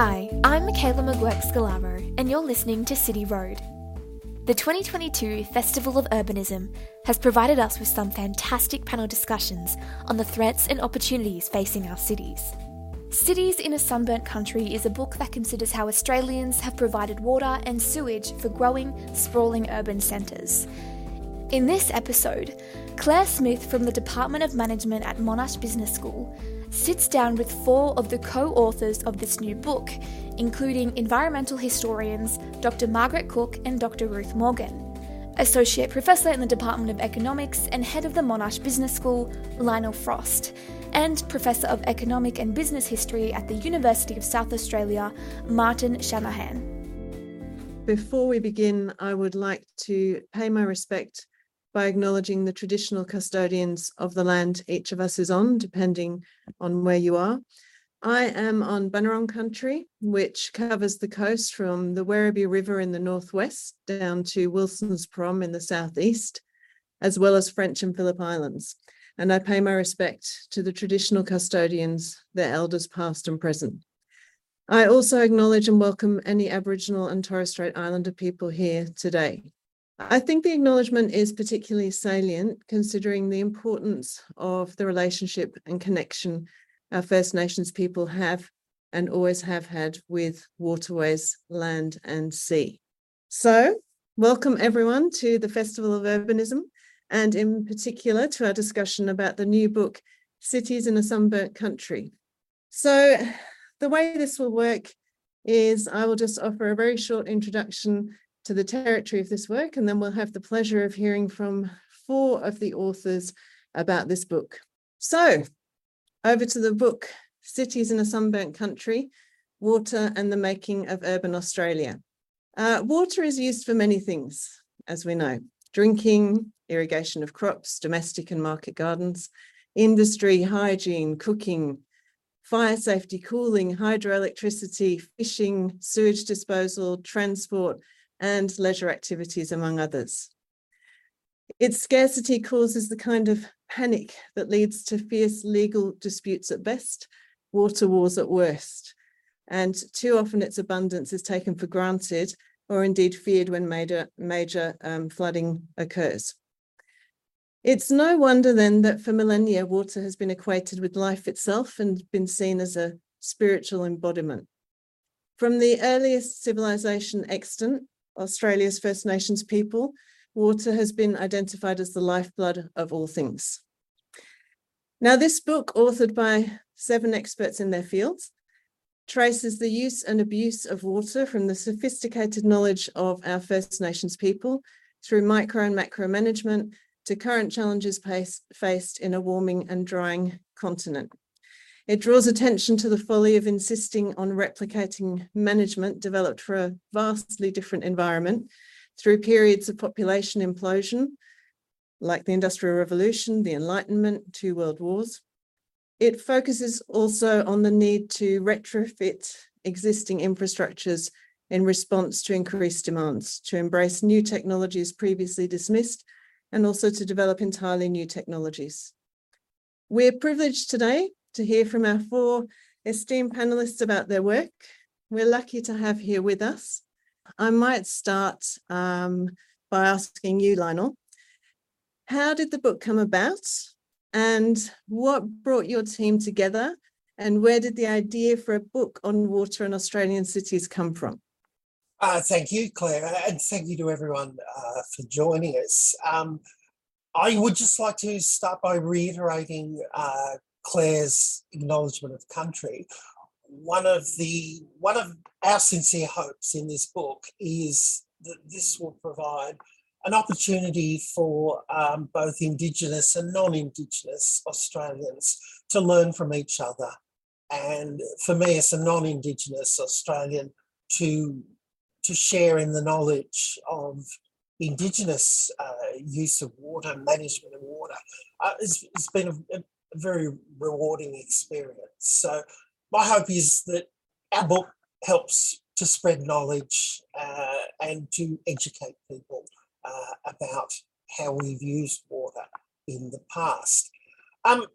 Hi, I'm Michaela McGuirk Scalaro, and you're listening to City Road. The 2022 Festival of Urbanism has provided us with some fantastic panel discussions on the threats and opportunities facing our cities. Cities in a Sunburnt Country is a book that considers how Australians have provided water and sewage for growing, sprawling urban centres. In this episode, Claire Smith from the Department of Management at Monash Business School sits down with four of the co authors of this new book, including environmental historians Dr. Margaret Cook and Dr. Ruth Morgan, Associate Professor in the Department of Economics and Head of the Monash Business School, Lionel Frost, and Professor of Economic and Business History at the University of South Australia, Martin Shanahan. Before we begin, I would like to pay my respect by acknowledging the traditional custodians of the land each of us is on, depending on where you are. I am on Bunurong country, which covers the coast from the Werribee River in the northwest down to Wilson's Prom in the southeast, as well as French and Phillip Islands. And I pay my respect to the traditional custodians, their elders past and present. I also acknowledge and welcome any Aboriginal and Torres Strait Islander people here today. I think the acknowledgement is particularly salient considering the importance of the relationship and connection our First Nations people have and always have had with waterways, land, and sea. So, welcome everyone to the Festival of Urbanism, and in particular to our discussion about the new book, Cities in a Sunburnt Country. So, the way this will work is I will just offer a very short introduction to the territory of this work, and then we'll have the pleasure of hearing from four of the authors about this book. So, over to the book Cities in a Sunburnt Country Water and the Making of Urban Australia. Uh, water is used for many things, as we know drinking, irrigation of crops, domestic and market gardens, industry, hygiene, cooking, fire safety, cooling, hydroelectricity, fishing, sewage disposal, transport, and leisure activities, among others. Its scarcity causes the kind of panic that leads to fierce legal disputes at best, water wars at worst. And too often its abundance is taken for granted or indeed feared when major, major um, flooding occurs. It's no wonder then that for millennia, water has been equated with life itself and been seen as a spiritual embodiment. From the earliest civilization extant, Australia's First Nations people, water has been identified as the lifeblood of all things. Now, this book, authored by seven experts in their fields, traces the use and abuse of water from the sophisticated knowledge of our First Nations people through micro and macro management to current challenges faced in a warming and drying continent. It draws attention to the folly of insisting on replicating management developed for a vastly different environment through periods of population implosion, like the Industrial Revolution, the Enlightenment, two world wars. It focuses also on the need to retrofit existing infrastructures in response to increased demands, to embrace new technologies previously dismissed, and also to develop entirely new technologies. We're privileged today to hear from our four esteemed panelists about their work. We're lucky to have here with us. I might start um, by asking you, Lionel, how did the book come about and what brought your team together and where did the idea for a book on water in Australian cities come from? Uh, thank you, Claire, and thank you to everyone uh, for joining us. Um, I would just like to start by reiterating uh, Claire's acknowledgement of country, one of the one of our sincere hopes in this book is that this will provide an opportunity for um, both Indigenous and non-Indigenous Australians to learn from each other, and for me as a non-Indigenous Australian to to share in the knowledge of Indigenous uh, use of water, management of water. Uh, it's, it's been a, a very rewarding experience. So my hope is that our book helps to spread knowledge uh, and to educate people uh, about how we've used water in the past. Um,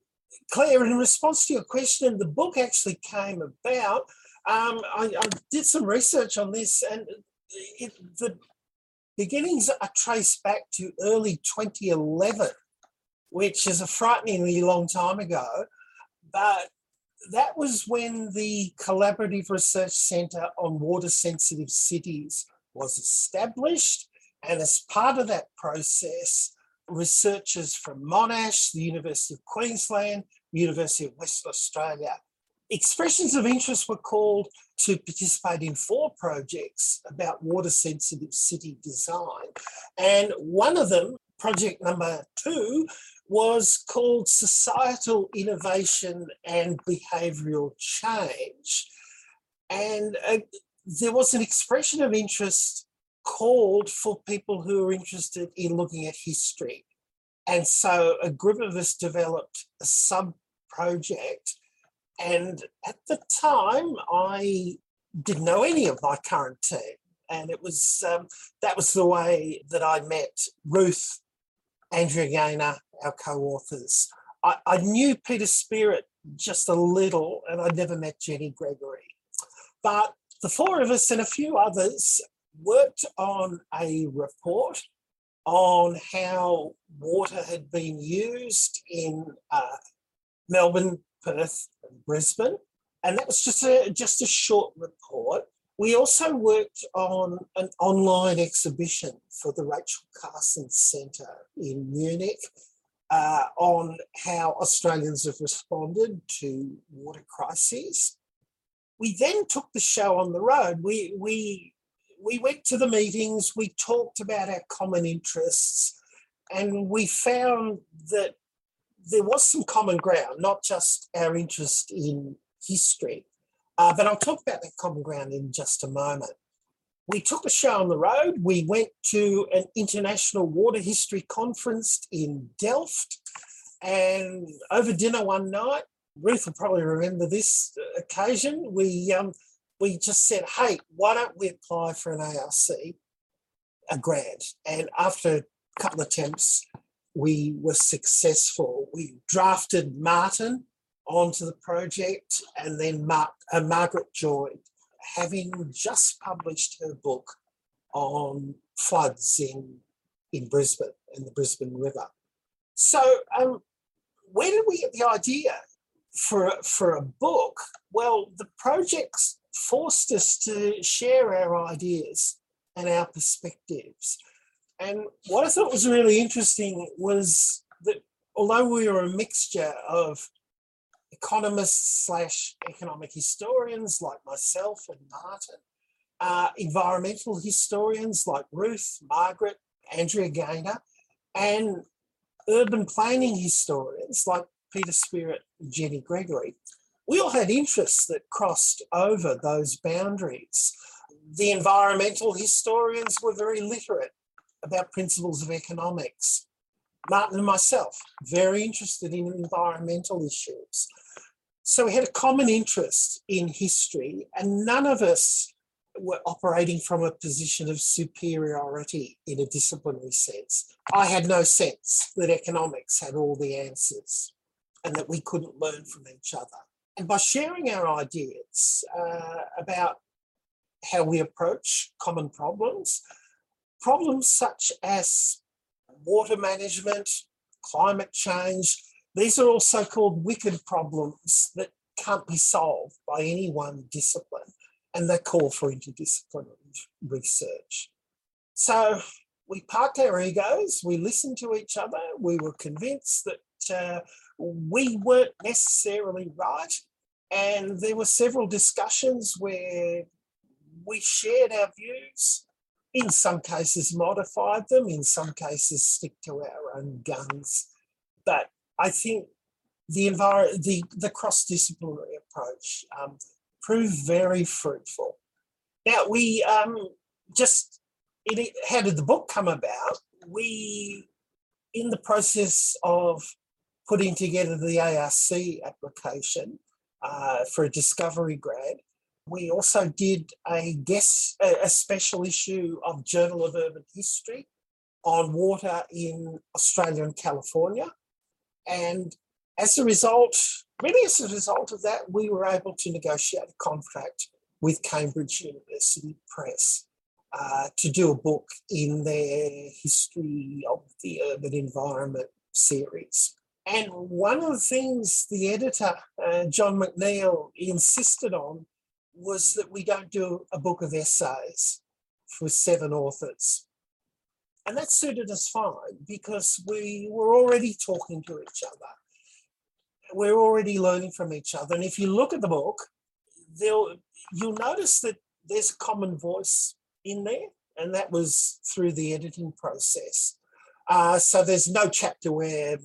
Claire, in response to your question, the book actually came about Um, I, I, did some research on this, and it, the beginnings are traced back to early 2011, which is a frighteningly long time ago. But that was when the Collaborative Research Centre on Water Sensitive Cities was established. And as part of that process, researchers from Monash, the University of Queensland, University of Western Australia, expressions of interest were called to participate in four projects about water sensitive city design. And one of them, project number two, was called Societal Innovation and Behavioural Change. And uh, there was an expression of interest called for people who are interested in looking at history. And so a group of us developed a sub project. And at the time, I didn't know any of my current team. And it was um, that was the way that I met Ruth, Andrea Gaynor, our co-authors. I, I knew Peter Spearritt just a little, and I'd never met Jenny Gregory. But the four of us and a few others worked on a report on how water had been used in uh, Melbourne, Perth, and Brisbane. And that was just a just a short report. We also worked on an online exhibition for the Rachel Carson Centre in Munich uh, on how Australians have responded to water crises. We then took the show on the road. We, we, we went to the meetings, we talked about our common interests, and we found that there was some common ground, not just our interest in history. Uh, but I'll talk about that common ground in just a moment. We took a show on the road. We went to an international water history conference in Delft. And over dinner one night, Ruth will probably remember this occasion. We um, we just said, "Hey, why don't we apply for an ARC, a grant?" And after a couple of attempts, we were successful. We drafted Martin onto the project, and then Mar- uh, Margaret Joy, having just published her book on floods in in Brisbane and the Brisbane River. So, um, where did we get the idea for for a book? Well, the projects forced us to share our ideas and our perspectives. And what I thought was really interesting was that although we were a mixture of economists slash economic historians like myself and Martin, uh, environmental historians like Ruth, Margaret, Andrea Gaynor, and urban planning historians like Peter Spearritt and Jenny Gregory. We all had interests that crossed over those boundaries. The environmental historians were very literate about principles of economics. Martin and myself, very interested in environmental issues. So we had a common interest in history, and none of us were operating from a position of superiority in a disciplinary sense. I had no sense that economics had all the answers and that we couldn't learn from each other. And by sharing our ideas uh, about how we approach common problems, problems such as water management, climate change, these are all so called wicked problems that can't be solved by any one discipline, and they call for interdisciplinary research. So we parked our egos, we listened to each other, we were convinced that uh, we weren't necessarily right. And there were several discussions where we shared our views in some cases modified them, in some cases stick to our own guns. But I think the envir- the, the cross-disciplinary approach um, proved very fruitful. Now we um, just it, how did the book come about? We in the process of putting together the ARC application uh, for a discovery grant, we also did a guest, a special issue of Journal of Urban History on water in Australia and California. And as a result, really as a result of that, we were able to negotiate a contract with Cambridge University Press uh, to do a book in their history of the urban environment series. And one of the things the editor, uh, John McNeill, insisted on was that we don't do a book of essays for seven authors. And that suited us fine because we were already talking to each other. We're already learning from each other. And if you look at the book, you'll notice that there's a common voice in there, and that was through the editing process. Uh, so there's no chapter where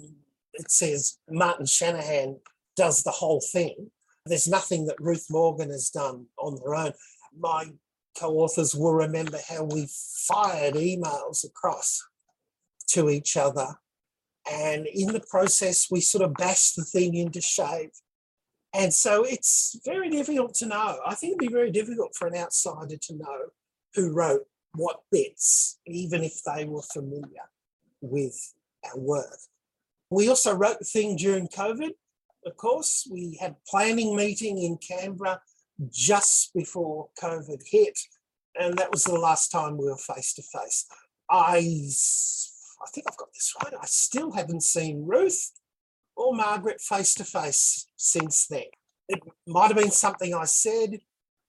it says Martin Shanahan does the whole thing. There's nothing that Ruth Morgan has done on her own. My co-authors will remember how we fired emails across to each other. And in the process, we sort of bashed the thing into shape. And so it's very difficult to know. I think it'd be very difficult for an outsider to know who wrote what bits, even if they were familiar with our work. We also wrote the thing during COVID, of course. We had planning meeting in Canberra just before COVID hit, and that was the last time we were face to face. I, I think I've got this right. I still haven't seen Ruth or Margaret face to face since then. It might have been something I said,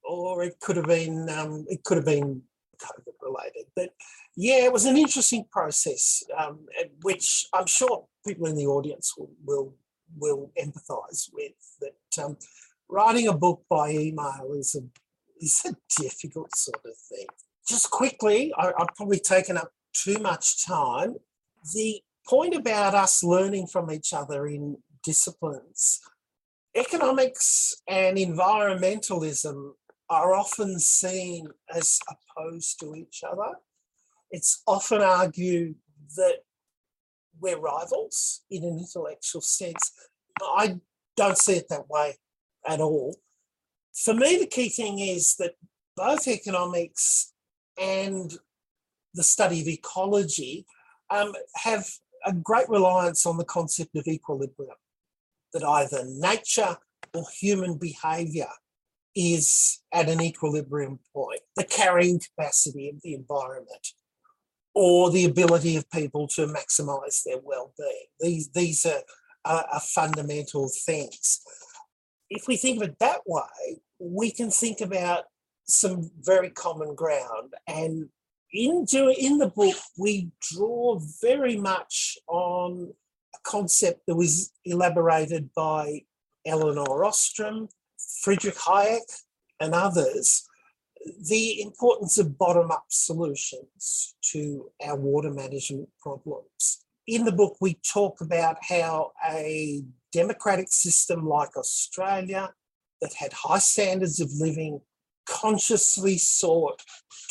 or it could have been um, it could have been COVID related. But yeah, it was an interesting process, um, which I'm sure people in the audience will will, will empathise with. That um, writing a book by email is a is a difficult sort of thing. Just quickly, I, I've probably taken up too much time. The point about us learning from each other in disciplines, economics and environmentalism are often seen as opposed to each other. It's often argued that we're rivals in an intellectual sense. I don't see it that way at all. For me, the key thing is that both economics and the study of ecology um, have a great reliance on the concept of equilibrium, that either nature or human behaviour is at an equilibrium point, the carrying capacity of the environment or the ability of people to maximize their well-being. These, these are, are, are fundamental things. If we think of it that way, we can think about some very common ground. And in, doing, in the book, we draw very much on a concept that was elaborated by Elinor Ostrom Friedrich Hayek and others, the importance of bottom up solutions to our water management problems. In the book, we talk about how a democratic system like Australia that had high standards of living consciously sought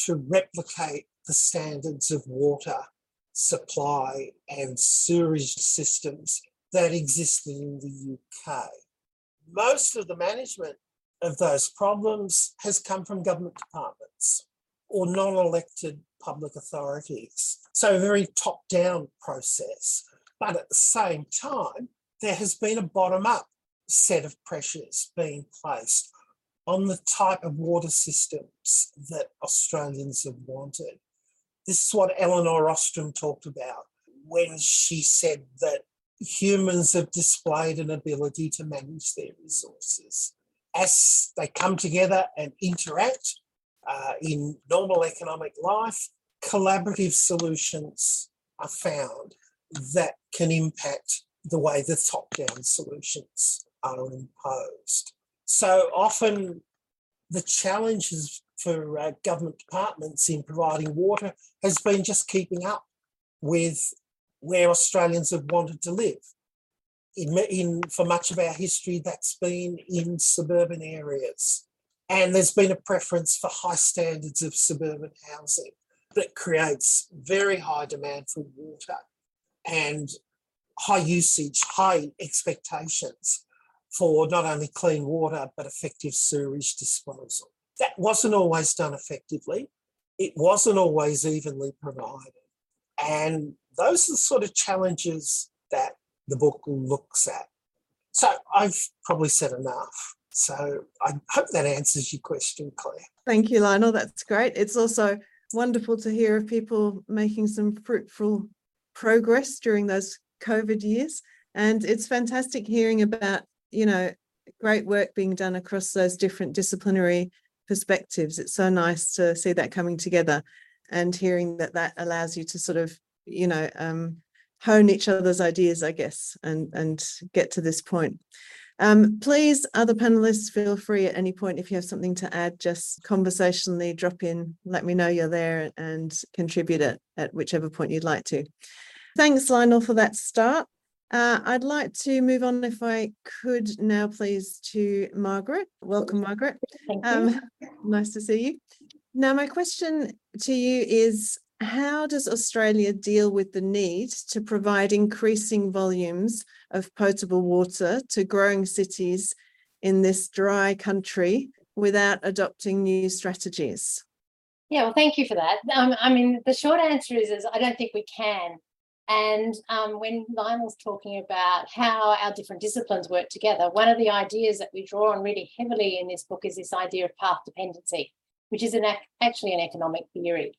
to replicate the standards of water supply and sewerage systems that existed in the UK most of the management of those problems has come from government departments or non elected public authorities. So, a very top down process. But at the same time, there has been a bottom up set of pressures being placed on the type of water systems that Australians have wanted. This is what Elinor Ostrom talked about when she said that humans have displayed an ability to manage their resources. As they come together and interact uh, in normal economic life, collaborative solutions are found that can impact the way the top down solutions are imposed. So often, the challenges for uh, government departments in providing water has been just keeping up with where Australians have wanted to live. In, in, for much of our history, that's been in suburban areas. And there's been a preference for high standards of suburban housing that creates very high demand for water and high usage, high expectations for not only clean water, but effective sewage disposal. That wasn't always done effectively. It wasn't always evenly provided. And those are the sort of challenges that the book looks at. So I've probably said enough. So I hope that answers your question, Claire. Thank you, Lionel. That's great. It's also wonderful to hear of people making some fruitful progress during those COVID years. And it's fantastic hearing about, you know, great work being done across those different disciplinary perspectives. It's so nice to see that coming together and hearing that that allows you to sort of, you know, um, hone each other's ideas, I guess, and and get to this point. Um, please, other panelists, feel free at any point if you have something to add, just conversationally drop in, let me know you're there and contribute it at whichever point you'd like to. Thanks, Lionel, for that start. Uh, I'd like to move on if I could now, please, to Margaret. Welcome, Margaret. Thank you. Um, nice to see you. Now, my question to you is how does Australia deal with the need to provide increasing volumes of potable water to growing cities in this dry country without adopting new strategies? Yeah, well, thank you for that. Um, I mean, the short answer is, is I don't think we can. And um, when Lionel's talking about how our different disciplines work together, one of the ideas that we draw on really heavily in this book is this idea of path dependency, which is an ac- actually an economic theory.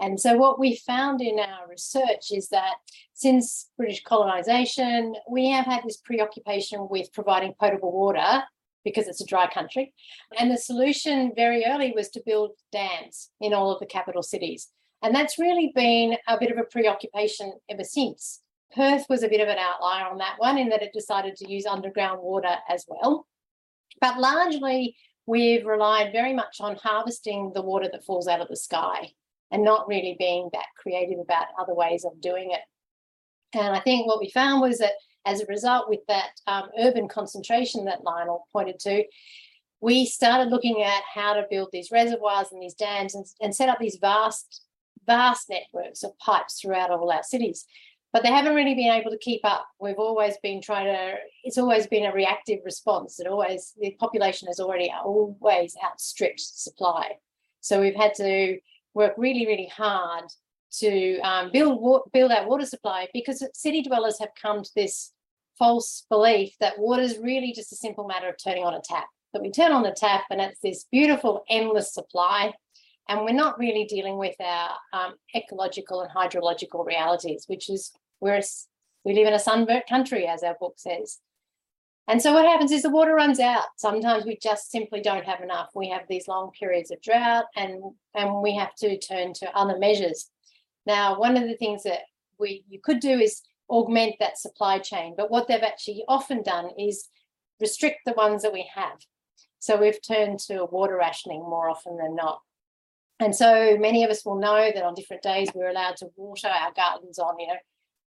And so, what we found in our research is that since British colonisation, we have had this preoccupation with providing potable water because it's a dry country. And the solution very early was to build dams in all of the capital cities. And that's really been a bit of a preoccupation ever since. Perth was a bit of an outlier on that one in that it decided to use underground water as well. But largely, we've relied very much on harvesting the water that falls out of the sky and not really being that creative about other ways of doing it. And I think what we found was that as a result, with that um, urban concentration that Lionel pointed to, we started looking at how to build these reservoirs and these dams and, and set up these vast, vast networks of pipes throughout all our cities. But they haven't really been able to keep up. We've always been trying to, it's always been a reactive response. It always, the population has already always outstripped supply. So we've had to work really, really hard to um, build build our water supply because city dwellers have come to this false belief that water is really just a simple matter of turning on a tap. That we turn on the tap and it's this beautiful endless supply, and we're not really dealing with our um, ecological and hydrological realities, which is where we live in a sunburnt country, as our book says. And so what happens is the water runs out. Sometimes we just simply don't have enough. We have these long periods of drought and, and we have to turn to other measures. Now, one of the things that we you could do is augment that supply chain, but what they've actually often done is restrict the ones that we have. So we've turned to water rationing more often than not. And so many of us will know that on different days we're allowed to water our gardens on, you know,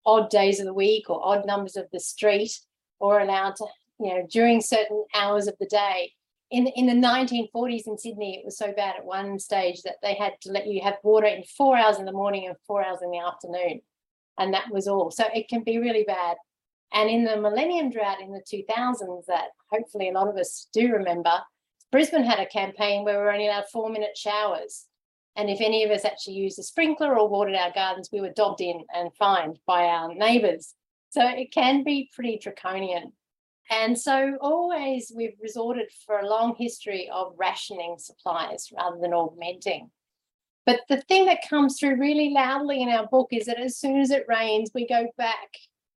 odd days of the week or odd numbers of the street, or allowed to you know, during certain hours of the day. In, in the 1940s in Sydney, it was so bad at one stage that they had to let you have water in four hours in the morning and four hours in the afternoon. And that was all. So it can be really bad. And in the millennium drought in the 2000s, that hopefully a lot of us do remember, Brisbane had a campaign where we were only allowed four minute showers. And if any of us actually used a sprinkler or watered our gardens, we were dobbed in and fined by our neighbours. So it can be pretty draconian. And so always we've resorted for a long history of rationing supplies rather than augmenting. But the thing that comes through really loudly in our book is that as soon as it rains, we go back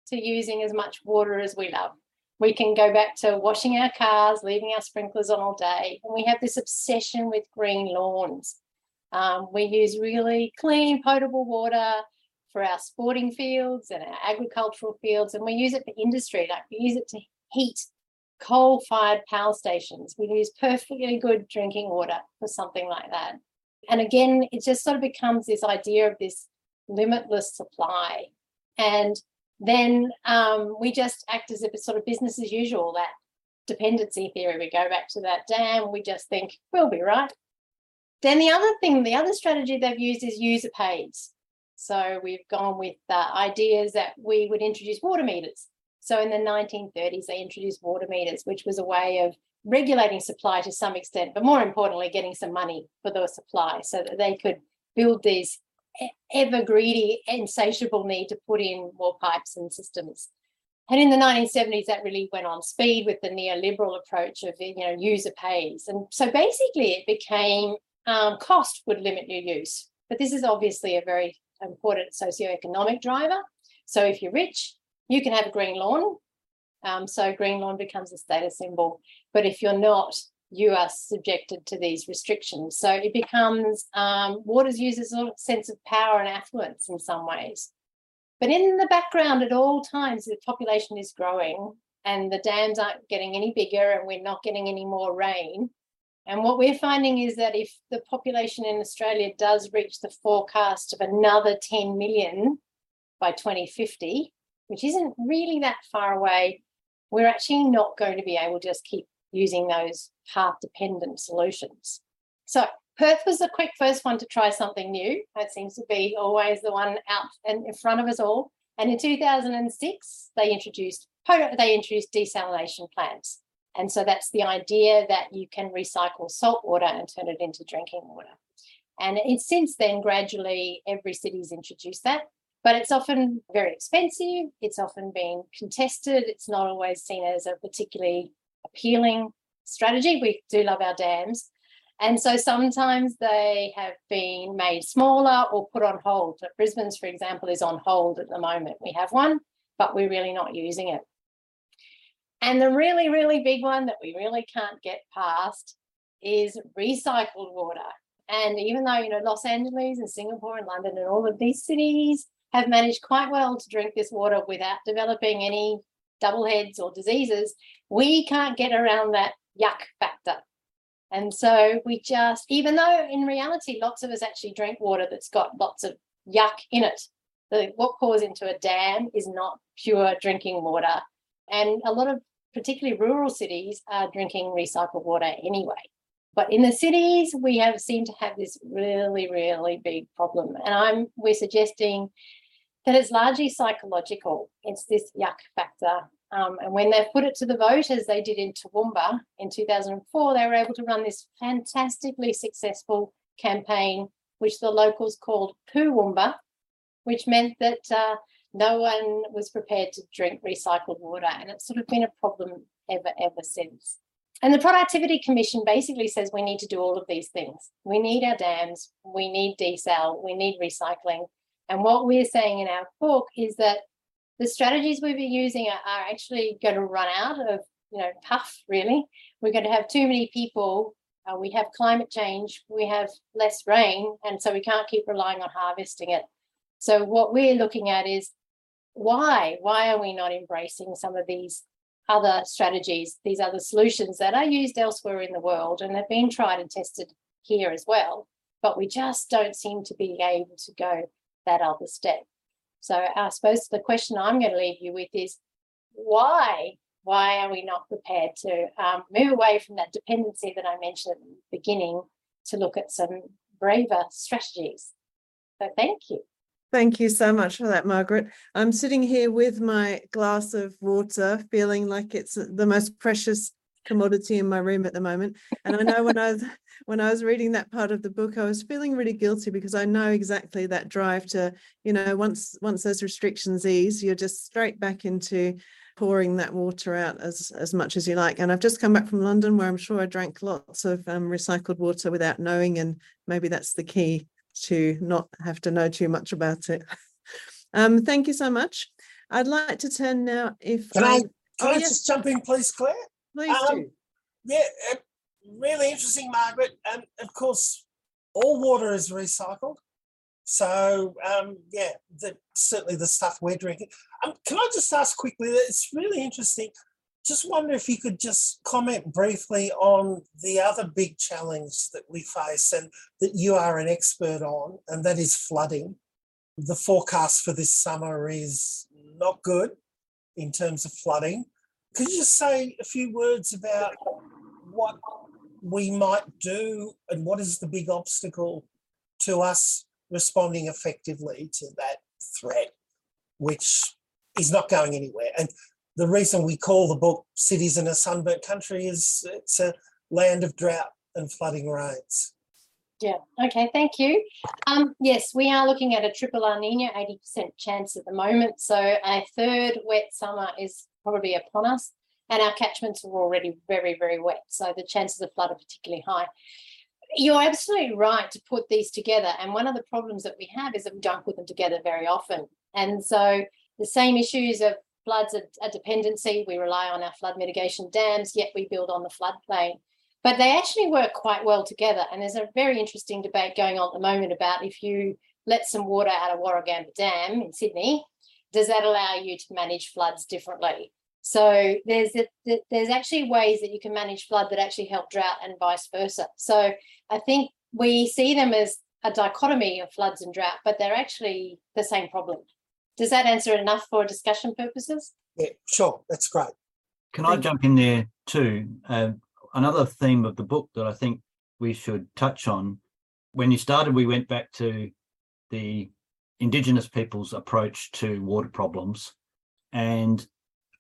to using as much water as we love. We can go back to washing our cars, leaving our sprinklers on all day. And we have this obsession with green lawns. Um, we use really clean, potable water for our sporting fields and our agricultural fields, and we use it for industry. Like we use it to heat coal fired power stations. We use perfectly good drinking water for something like that. And again, it just sort of becomes this idea of this limitless supply. And then um, we just act as if it's sort of business as usual, that dependency theory. We go back to that dam, we just think we'll be right. Then the other thing, the other strategy they've used is user pays. So we've gone with uh, ideas that we would introduce water meters. So in the 1930s, they introduced water meters, which was a way of regulating supply to some extent, but more importantly, getting some money for the supply so that they could build these ever greedy, insatiable need to put in more pipes and systems. and in the 1970s, that really went on speed with the neoliberal approach of you know user pays, and so basically it became um, cost would limit your use. But this is obviously a very important socioeconomic driver. So if you're rich, you can have a green lawn. Um, so green lawn becomes a status symbol. But if you're not, you are subjected to these restrictions. So it becomes um, water's used as a sense of power and affluence in some ways. But in the background, at all times, the population is growing and the dams aren't getting any bigger and we're not getting any more rain. And what we're finding is that if the population in Australia does reach the forecast of another 10 million by 2050, which isn't really that far away, we're actually not going to be able to just keep using those path dependent solutions. So Perth was the quick first one to try something new. That seems to be always the one out and in front of us all. And in 2006, they introduced they introduced desalination plants. And so that's the idea that you can recycle salt water and turn it into drinking water. And it's since then gradually every city's introduced that, but it's often very expensive. It's often been contested. It's not always seen as a particularly appealing strategy. We do love our dams, and so sometimes they have been made smaller or put on hold. Brisbane's, for example, is on hold at the moment. We have one, but we're really not using it. And the really, really big one that we really can't get past is recycled water. And even though, you know, Los Angeles and Singapore and London and all of these cities have managed quite well to drink this water without developing any double heads or diseases, we can't get around that yuck factor. And so we just, even though in reality, lots of us actually drink water that's got lots of yuck in it, the, what pours into a dam is not pure drinking water. And a lot of particularly rural cities are drinking recycled water anyway. But in the cities, we have seemed to have this really, really big problem. And I'm we're suggesting that it's largely psychological. It's this yuck factor um, and when they put it to the vote, as they did in Toowoomba in 2004, they were able to run this fantastically successful campaign, which the locals called Poo Poowoomba, which meant that uh, no one was prepared to drink recycled water. And it's sort of been a problem ever, ever since. And the Productivity Commission basically says we need to do all of these things. We need our dams, we need desal, we need recycling. And what we're saying in our book is that the strategies we've been using are, are actually going to run out of you know puff really we're going to have too many people uh, we have climate change we have less rain and so we can't keep relying on harvesting it so what we're looking at is why why are we not embracing some of these other strategies these other solutions that are used elsewhere in the world and they've been tried and tested here as well but we just don't seem to be able to go that other step so I suppose the question I'm going to leave you with is why? Why are we not prepared to um, move away from that dependency that I mentioned at the beginning to look at some braver strategies? So thank you. Thank you so much for that, Margaret. I'm sitting here with my glass of water, feeling like it's the most precious commodity in my room at the moment. And I know when I was when I was reading that part of the book, I was feeling really guilty because I know exactly that drive to, you know, once once those restrictions ease, you're just straight back into pouring that water out as as much as you like. And I've just come back from London where I'm sure I drank lots of um, recycled water without knowing, and maybe that's the key to not have to know too much about it. um, thank you so much. I'd like to turn now if can I, I can oh, I yes. just jump in, please, Claire? Please um, do. Yeah, really interesting, Margaret. And of course, all water is recycled. So um, yeah, the, certainly the stuff we're drinking. Um, can I just ask quickly? That it's really interesting. Just wonder if you could just comment briefly on the other big challenge that we face and that you are an expert on, and that is flooding. The forecast for this summer is not good in terms of flooding. Could you just say a few words about what we might do and what is the big obstacle to us responding effectively to that threat, which is not going anywhere? And the reason we call the book Cities in a Sunburnt Country is it's a land of drought and flooding rains. Yeah, okay, thank you. Um, yes, we are looking at a triple La Nina, 80% chance at the moment. So a third wet summer is probably upon us, and our catchments are already very, very wet. So the chances of flood are particularly high. You're absolutely right to put these together. And one of the problems that we have is that we don't put them together very often. And so the same issues of floods are a dependency. We rely on our flood mitigation dams, yet we build on the floodplain. But they actually work quite well together. And there's a very interesting debate going on at the moment about if you let some water out of Warragamba Dam in Sydney, does that allow you to manage floods differently? So there's a, there's actually ways that you can manage flood that actually help drought and vice versa. So I think we see them as a dichotomy of floods and drought, but they're actually the same problem. Does that answer enough for discussion purposes? Yeah, sure, that's great. Can I jump in there too? Uh, another theme of the book that I think we should touch on. When you started, we went back to the Indigenous people's approach to water problems. And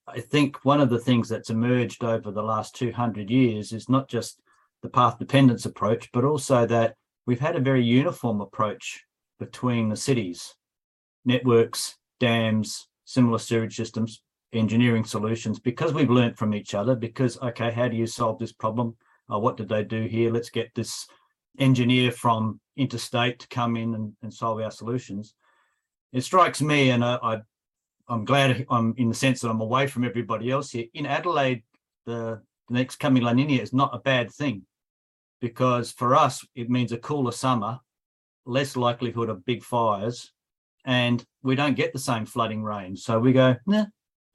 I think one of the things that's emerged over the last 200 years is not just the path dependence approach, but also that we've had a very uniform approach between the cities, networks, dams, similar sewage systems, engineering solutions because we've learnt from each other because okay how do you solve this problem? Uh, what did they do here? Let's get this engineer from interstate to come in and, and solve our solutions. It strikes me and I, I i'm glad i'm in the sense that i'm away from everybody else here in adelaide the, the next coming la nina is not a bad thing because for us it means a cooler summer less likelihood of big fires and we don't get the same flooding rain so we go nah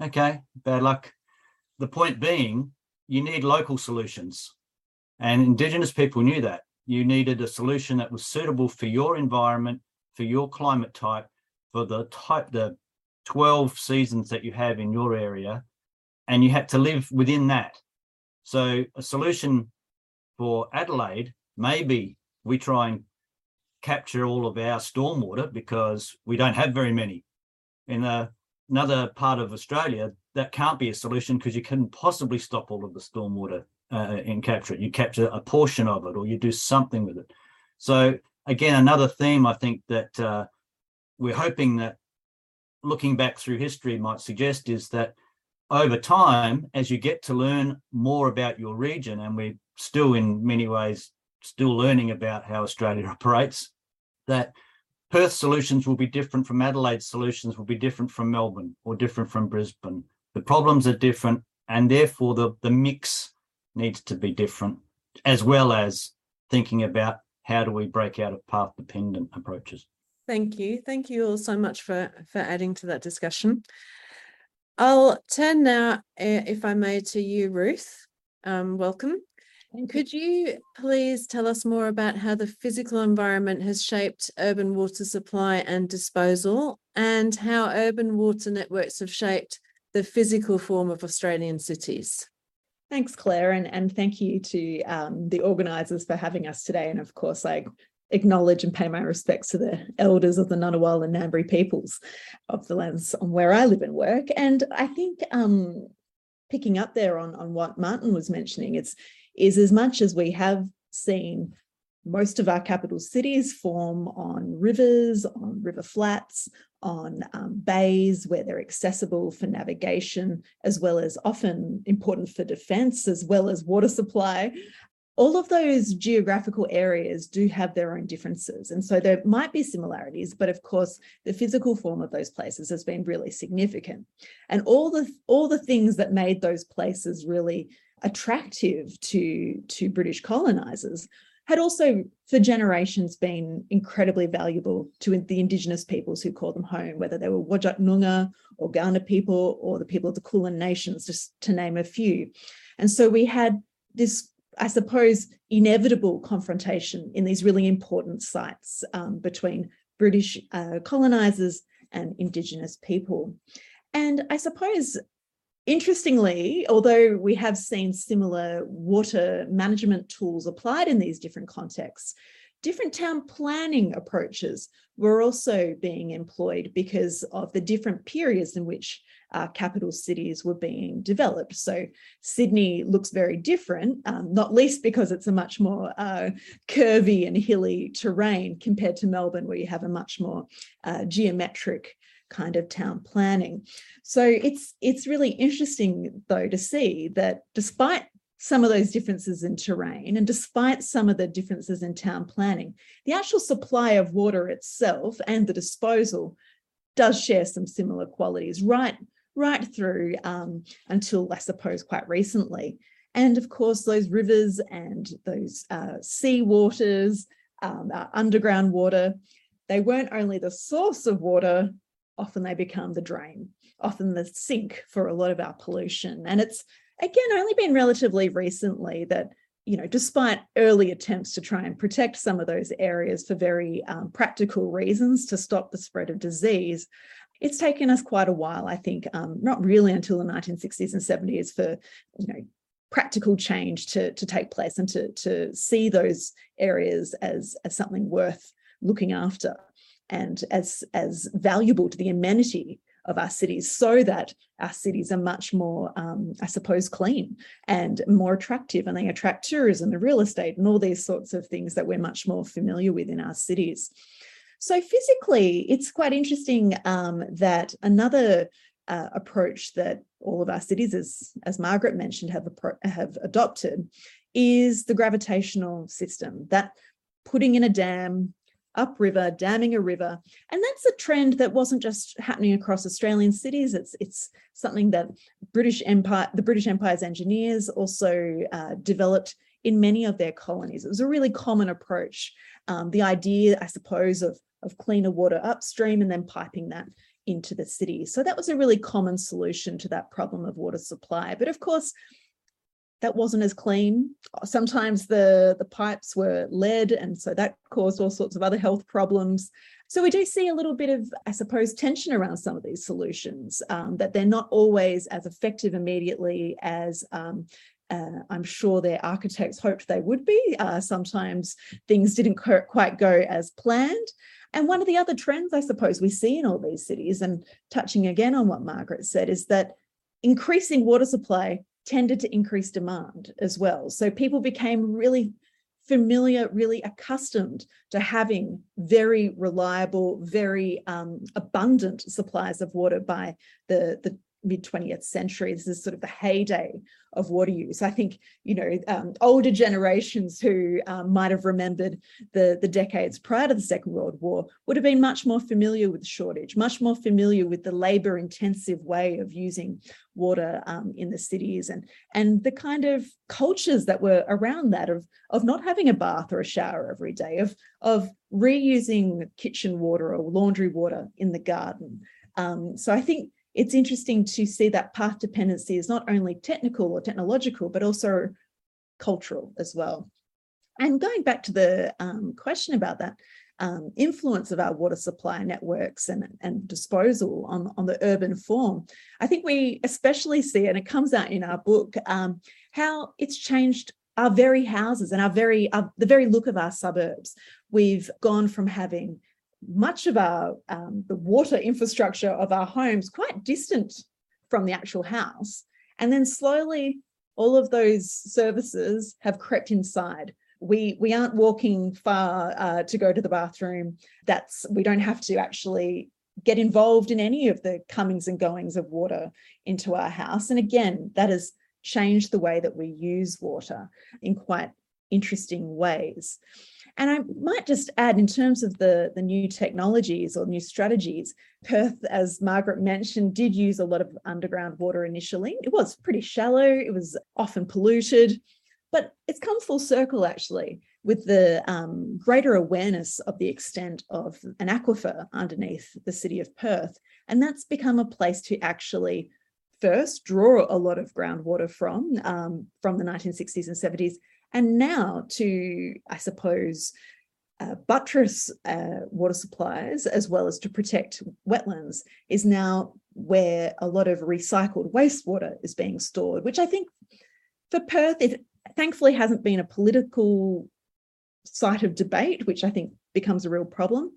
okay, bad luck. The point being, you need local solutions. And Indigenous people knew that. You needed a solution that was suitable for your environment, for your climate type, for the type, the 12 seasons that you have in your area. And you had to live within that. So a solution for Adelaide, maybe we try and capture all of our stormwater because we don't have very many. In the another part of Australia, that can't be a solution because you couldn't possibly stop all of the stormwater uh, and capture it. You capture a portion of it or you do something with it. So again, another theme I think that uh, we're hoping that looking back through history might suggest is that over time, as you get to learn more about your region, and we're still in many ways still learning about how Australia operates, that Perth solutions will be different from Adelaide solutions will be different from Melbourne or different from Brisbane. The problems are different and therefore the, the mix needs to be different as well as thinking about how do we break out of path dependent approaches. Thank you. Thank you all so much for, for adding to that discussion. I'll turn now, uh, if I may, to you, Ruth. Um, welcome. Could you please tell us more about how the physical environment has shaped urban water supply and disposal and how urban water networks have shaped the physical form of Australian cities? Thanks, Claire, and, and thank you to um, the organisers for having us today. And of course, I acknowledge and pay my respects to the elders of the Ngunnawal and Ngambri peoples of the lands on where I live and work. And I think um, picking up there on, on what Martin was mentioning, it's is as much as we have seen most of our capital cities form on rivers, on river flats, on um, bays where they're accessible for navigation, as well as often important for defence, as well as water supply. All of those geographical areas do have their own differences. And so there might be similarities, but of course, the physical form of those places has been really significant. And all the, all the things that made those places really attractive to, to British colonizers had also for generations been incredibly valuable to the indigenous peoples who called them home, whether they were Whadjuk Noongar or Kaurna people or the people of the Kulin Nations, just to name a few. And so we had this, I suppose, inevitable confrontation in these really important sites um, between British uh, colonizers and indigenous people. And I suppose Interestingly, although we have seen similar water management tools applied in these different contexts, different town planning approaches were also being employed because of the different periods in which uh, capital cities were being developed. So Sydney looks very different, um, not least because it's a much more uh, curvy and hilly terrain compared to Melbourne, where you have a much more uh, geometric kind of town planning. So it's it's really interesting though to see that despite some of those differences in terrain and despite some of the differences in town planning, the actual supply of water itself and the disposal does share some similar qualities right right through um, until I suppose quite recently. And of course, those rivers and those uh, sea waters, um, underground water, they weren't only the source of water, often they become the drain, often the sink for a lot of our pollution. And it's again only been relatively recently that you know, despite early attempts to try and protect some of those areas for very um, practical reasons to stop the spread of disease, it's taken us quite a while, I think, um, not really until the 1960s and 70s for, you know, practical change to, to take place and to, to see those areas as, as something worth looking after and as, as valuable to the amenity of our cities so that our cities are much more, um, I suppose, clean and more attractive and they attract tourism and real estate and all these sorts of things that we're much more familiar with in our cities. So physically, it's quite interesting um, that another uh, approach that all of our cities, as, as Margaret mentioned, have, have adopted is the gravitational system, that putting in a dam, upriver, damming a river. And that's a trend that wasn't just happening across Australian cities. It's it's something that British Empire, the British Empire's engineers also uh, developed in many of their colonies. It was a really common approach. Um, the idea, I suppose, of, of cleaner water upstream and then piping that into the city. So that was a really common solution to that problem of water supply. But of course, that wasn't as clean. Sometimes the, the pipes were lead, and so that caused all sorts of other health problems. So we do see a little bit of, I suppose, tension around some of these solutions, um, that they're not always as effective immediately as um, uh, I'm sure their architects hoped they would be. Uh, sometimes things didn't quite go as planned. And one of the other trends, I suppose, we see in all these cities, and touching again on what Margaret said, is that increasing water supply tended to increase demand as well. So people became really familiar, really accustomed to having very reliable, very um, abundant supplies of water by the, the mid 20th century. This is sort of the heyday of water use. I think, you know, um, older generations who um, might have remembered the, the decades prior to the Second World War would have been much more familiar with the shortage, much more familiar with the labor intensive way of using water um, in the cities and, and the kind of cultures that were around that of, of not having a bath or a shower every day, of, of reusing kitchen water or laundry water in the garden. Um, so I think it's interesting to see that path dependency is not only technical or technological, but also cultural as well. And going back to the um, question about that um, influence of our water supply networks and, and disposal on, on the urban form, I think we especially see, and it comes out in our book, um, how it's changed our very houses and our very our, the very look of our suburbs. We've gone from having much of our um, the water infrastructure of our homes quite distant from the actual house. And then slowly all of those services have crept inside. We we aren't walking far uh, to go to the bathroom. That's we don't have to actually get involved in any of the comings and goings of water into our house. And again that has changed the way that we use water in quite interesting ways and I might just add, in terms of the, the new technologies or new strategies, Perth, as Margaret mentioned, did use a lot of underground water initially. It was pretty shallow, it was often polluted, but it's come full circle actually with the um, greater awareness of the extent of an aquifer underneath the city of Perth. And that's become a place to actually first draw a lot of groundwater from, um, from the 1960s and 70s, and now to, I suppose, uh, buttress uh, water supplies as well as to protect wetlands is now where a lot of recycled wastewater is being stored, which I think for Perth, it thankfully hasn't been a political site of debate, which I think becomes a real problem.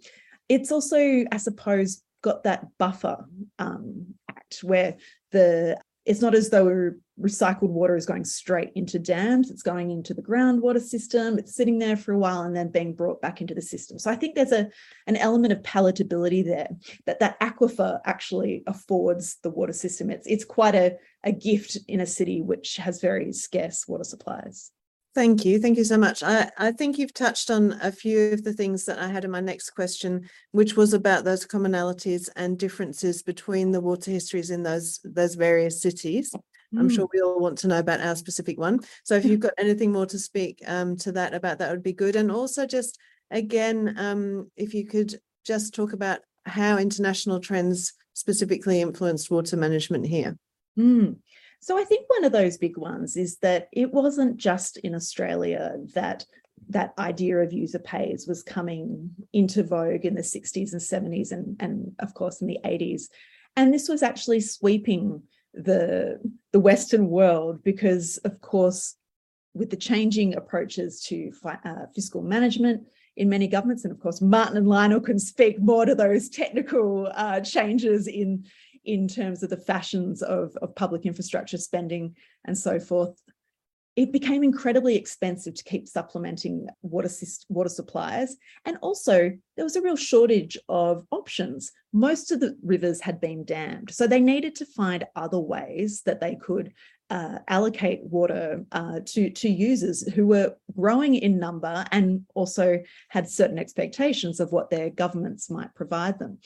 It's also, I suppose, got that buffer um, effect where the it's not as though recycled water is going straight into dams. It's going into the groundwater system. It's sitting there for a while and then being brought back into the system. So i think there's a an element of palatability there that that aquifer actually affords the water system. It's it's quite a, a gift in a city which has very scarce water supplies Thank you. Thank you so much. I, I think you've touched on a few of the things that I had in my next question, which was about those commonalities and differences between the water histories in those those various cities. I'm Mm. sure we all want to know about our specific one. So if you've got anything more to speak um, to that about, that would be good. And also just again, um, if you could just talk about how international trends specifically influenced water management here. Mm. So I think one of those big ones is that it wasn't just in Australia that that idea of user pays was coming into vogue in the 60s and 70s and, and of course in the 80s. And this was actually sweeping the, the Western world because of course with the changing approaches to uh, fiscal management in many governments, and of course Martin and Lionel can speak more to those technical uh, changes in in terms of the fashions of, of public infrastructure spending and so forth, it became incredibly expensive to keep supplementing water, water supplies. And also, there was a real shortage of options. Most of the rivers had been dammed. So they needed to find other ways that they could uh, allocate water uh, to, to users who were growing in number and also had certain expectations of what their governments might provide them.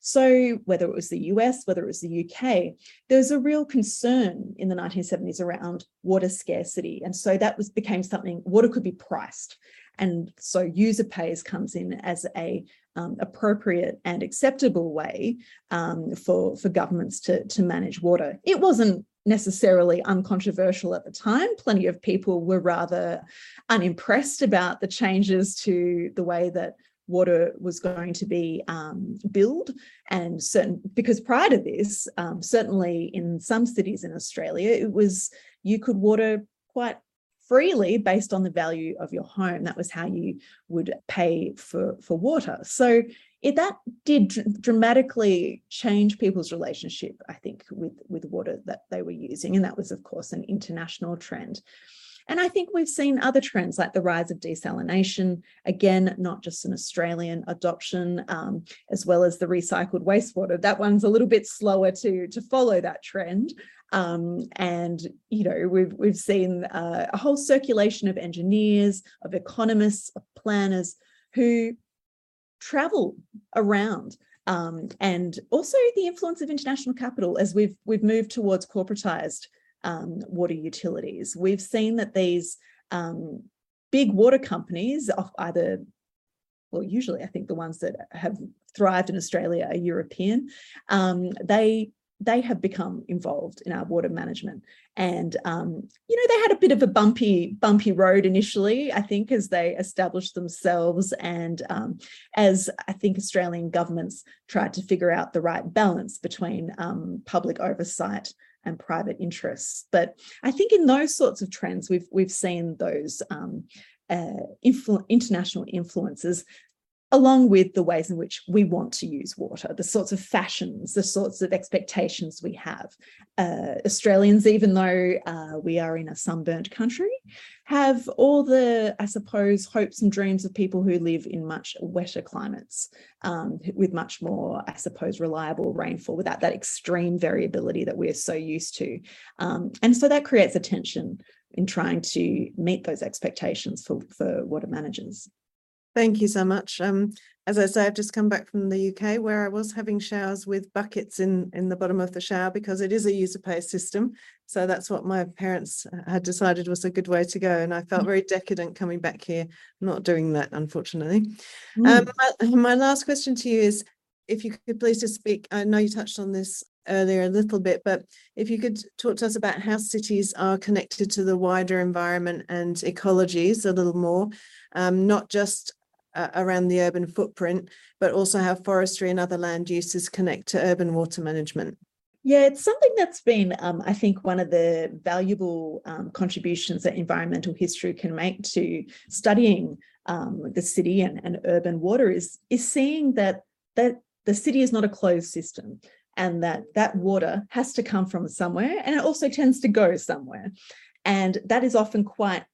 So, whether it was the US, whether it was the UK, there was a real concern in the 1970s around water scarcity. And so that was became something water could be priced. And so user pays comes in as a um, appropriate and acceptable way um, for, for governments to, to manage water. It wasn't necessarily uncontroversial at the time. Plenty of people were rather unimpressed about the changes to the way that water was going to be um, billed and certain because prior to this um, certainly in some cities in australia it was you could water quite freely based on the value of your home. That was how you would pay for for water. So it, that did dr- dramatically change people's relationship i think with with water that they were using. And that was of course an international trend and I think we've seen other trends like the rise of desalination, again, not just an Australian adoption, um, as well as the recycled wastewater. That one's a little bit slower to, to follow that trend. Um, and you know we've we've seen uh, a whole circulation of engineers, of economists, of planners who travel around um, and also the influence of international capital as we've we've moved towards corporatized um, water utilities. We've seen that these um, big water companies, either, well, usually I think the ones that have thrived in Australia are European. Um, they they have become involved in our water management, and um, you know they had a bit of a bumpy bumpy road initially. I think as they established themselves, and um, as I think Australian governments tried to figure out the right balance between um, public oversight and private interests. But I think in those sorts of trends, we've we've seen those um, uh, influ- international influences along with the ways in which we want to use water, the sorts of fashions, the sorts of expectations we have. Uh, Australians, even though uh, we are in a sunburnt country, have all the, I suppose, hopes and dreams of people who live in much wetter climates um, with much more, I suppose, reliable rainfall without that extreme variability that we're so used to. Um, and so that creates a tension in trying to meet those expectations for, for water managers. Thank you so much. Um, as I say, I've just come back from the UK where I was having showers with buckets in, in the bottom of the shower because it is a user pay system. So that's what my parents uh, had decided was a good way to go. And I felt very decadent coming back here, not doing that, unfortunately. Um, my, my last question to you is if you could please just speak, I know you touched on this earlier a little bit, but if you could talk to us about how cities are connected to the wider environment and ecologies a little more, um, not just uh, around the urban footprint, but also how forestry and other land uses connect to urban water management. Yeah, it's something that's been, um, I think, one of the valuable um, contributions that environmental history can make to studying um, the city and, and urban water is is seeing that that the city is not a closed system. and that that water has to come from somewhere and it also tends to go somewhere. And that is often quite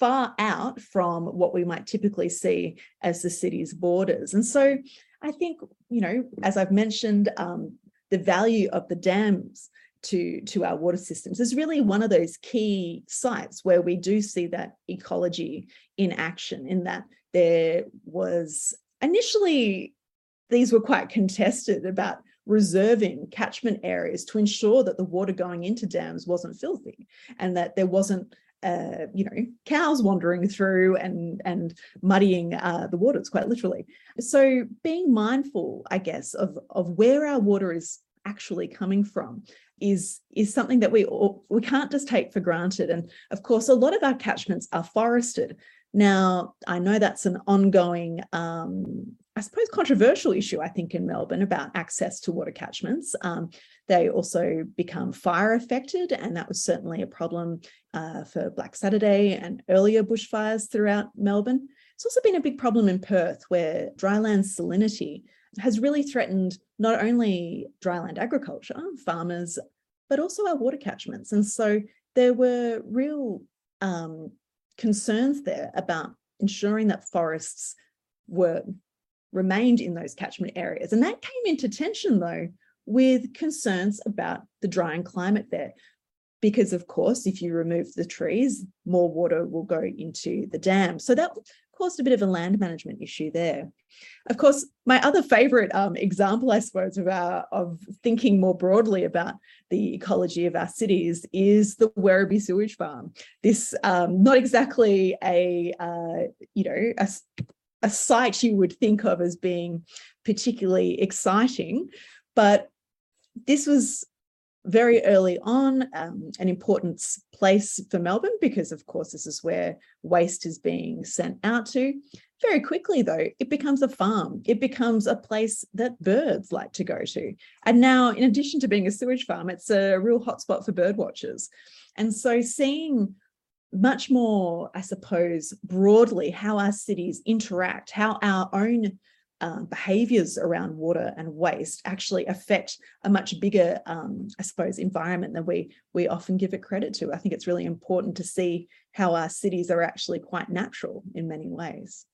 far out from what we might typically see as the city's borders. And so I think, you know, as I've mentioned, um, the value of the dams to, to our water systems is really one of those key sites where we do see that ecology in action, in that there was initially, these were quite contested about reserving catchment areas to ensure that the water going into dams wasn't filthy and that there wasn't uh, you know, cows wandering through and and muddying uh, the waters quite literally. So being mindful, I guess, of of where our water is actually coming from is is something that we all, we can't just take for granted. And of course, a lot of our catchments are forested. Now, I know that's an ongoing um, I suppose, controversial issue, I think, in Melbourne about access to water catchments. Um, they also become fire affected, and that was certainly a problem uh, for Black Saturday and earlier bushfires throughout Melbourne. It's also been a big problem in Perth, where dryland salinity has really threatened not only dryland agriculture, farmers, but also our water catchments. And so there were real um, concerns there about ensuring that forests were remained in those catchment areas. And that came into tension though with concerns about the drying climate there. Because of course, if you remove the trees, more water will go into the dam. So that caused a bit of a land management issue there. Of course, my other favorite um, example, I suppose, of our of thinking more broadly about the ecology of our cities is the Werribee sewage farm. This um, not exactly a uh, you know a, a site you would think of as being particularly exciting. But this was very early on um, an important place for Melbourne because, of course, this is where waste is being sent out to. Very quickly, though, it becomes a farm. It becomes a place that birds like to go to. And now, in addition to being a sewage farm, it's a real hotspot for bird watchers. And so, seeing much more, I suppose, broadly how our cities interact, how our own um, behaviors around water and waste actually affect a much bigger, um, I suppose, environment than we we often give it credit to. I think it's really important to see how our cities are actually quite natural in many ways.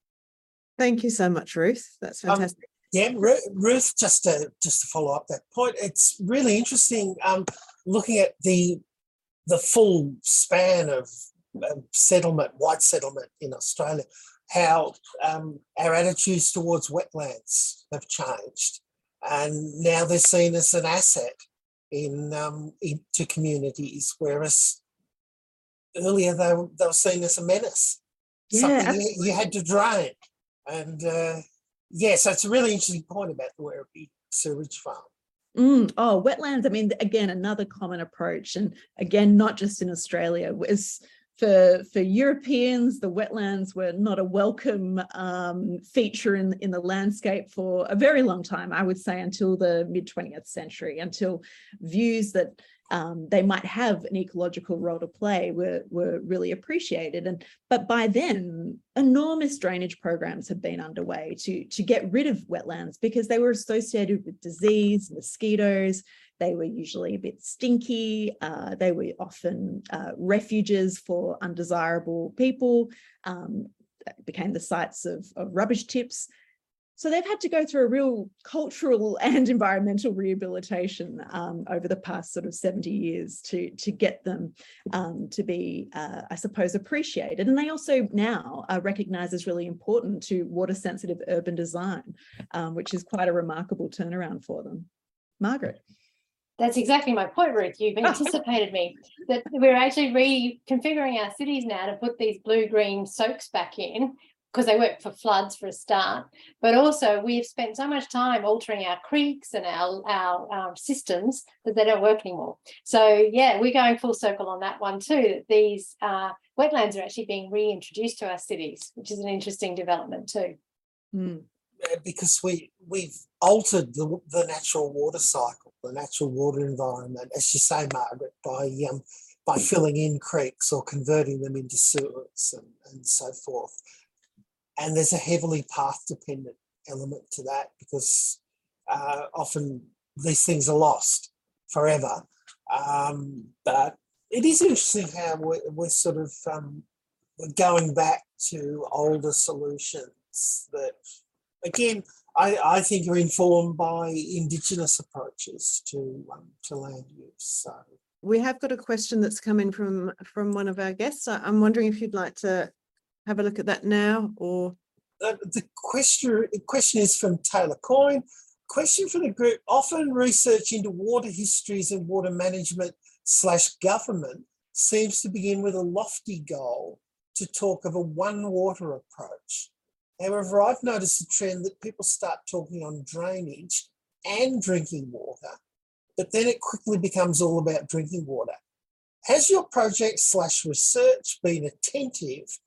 Thank you so much, Ruth. That's Um, fantastic. Yeah, Ru- Ruth, just to just to follow up that point, it's really interesting um, looking at the the full span of um, settlement, white settlement in Australia, how um, our attitudes towards wetlands have changed, and now they're seen as an asset in um, into communities, whereas earlier they were, they were seen as a menace, Yeah, something you, you had to drain, and uh, yeah, so it's a really interesting point about the Werribee sewage farm. Mm, oh, wetlands. I mean, again, another common approach, and again, not just in Australia, was for for Europeans, the wetlands were not a welcome um, feature in in the landscape for a very long time. I would say until the mid twentieth century, until views that um, they might have an ecological role to play were were really appreciated. And but by then, enormous drainage programs had been underway to to get rid of wetlands because they were associated with disease, mosquitoes. They were usually a bit stinky. Uh, they were often uh, refuges for undesirable people. Um, became the sites of, of rubbish tips. So they've had to go through a real cultural and environmental rehabilitation um, over the past sort of 70 years to, to get them um, to be, uh, I suppose, appreciated. And they also now are recognised as really important to water sensitive urban design, um, which is quite a remarkable turnaround for them. Margaret. That's exactly my point, Ruth. You've anticipated me that we're actually reconfiguring our cities now to put these blue green soaks back in because they work for floods for a start. But also, we've spent so much time altering our creeks and our, our, our systems that they don't work anymore. So, yeah, we're going full circle on that one too. That these uh, wetlands are actually being reintroduced to our cities, which is an interesting development too. Mm. because we we've altered the, the natural water cycle, the natural water environment, as you say, Margaret, by um, by filling in creeks or converting them into sewers and, and so forth. And there's a heavily path dependent element to that because uh, often these things are lost forever. Um, but it is interesting how we're, we're sort of um, going back to older solutions that, again, I, I think are informed by Indigenous approaches to um, to land use. So We have got a question that's come in from, from one of our guests. I'm wondering if you'd like to have a look at that now or, uh, the question question is from Taylor Coyne. Question for the group: Often research into water histories and water management slash government seems to begin with a lofty goal to talk of a one water approach. However, I've noticed a trend that people start talking on drainage and drinking water, but then it quickly becomes all about drinking water. Has your project slash research been attentive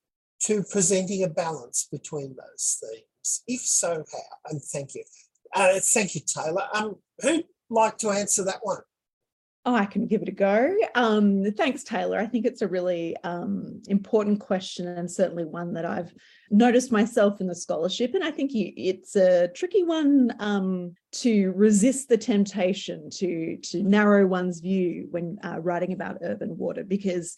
to presenting a balance between those themes? If so, how? And thank you. Uh, thank you, Taylor. Um, who'd like to answer that one? Oh, I can give it a go. Um, thanks, Taylor. I think it's a really um, important question and certainly one that I've noticed myself in the scholarship. And I think you, it's a tricky one um, to resist the temptation to, to narrow one's view when uh, writing about urban water, because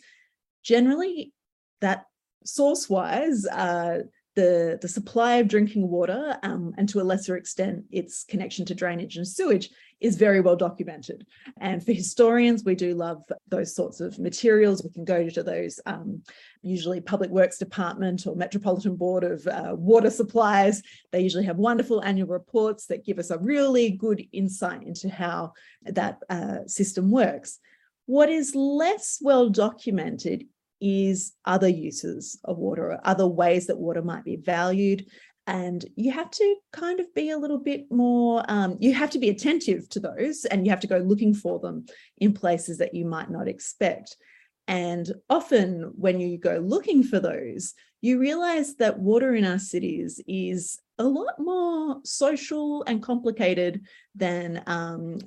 generally that source-wise, uh, the, the supply of drinking water um, and to a lesser extent its connection to drainage and sewage is very well documented. And for historians, we do love those sorts of materials. We can go to those um, usually Public Works Department or Metropolitan Board of uh, Water Supplies. They usually have wonderful annual reports that give us a really good insight into how that uh, system works. What is less well documented is other uses of water or other ways that water might be valued. And you have to kind of be a little bit more, um, you have to be attentive to those and you have to go looking for them in places that you might not expect. And often when you go looking for those, you realize that water in our cities is a lot more social and complicated than um,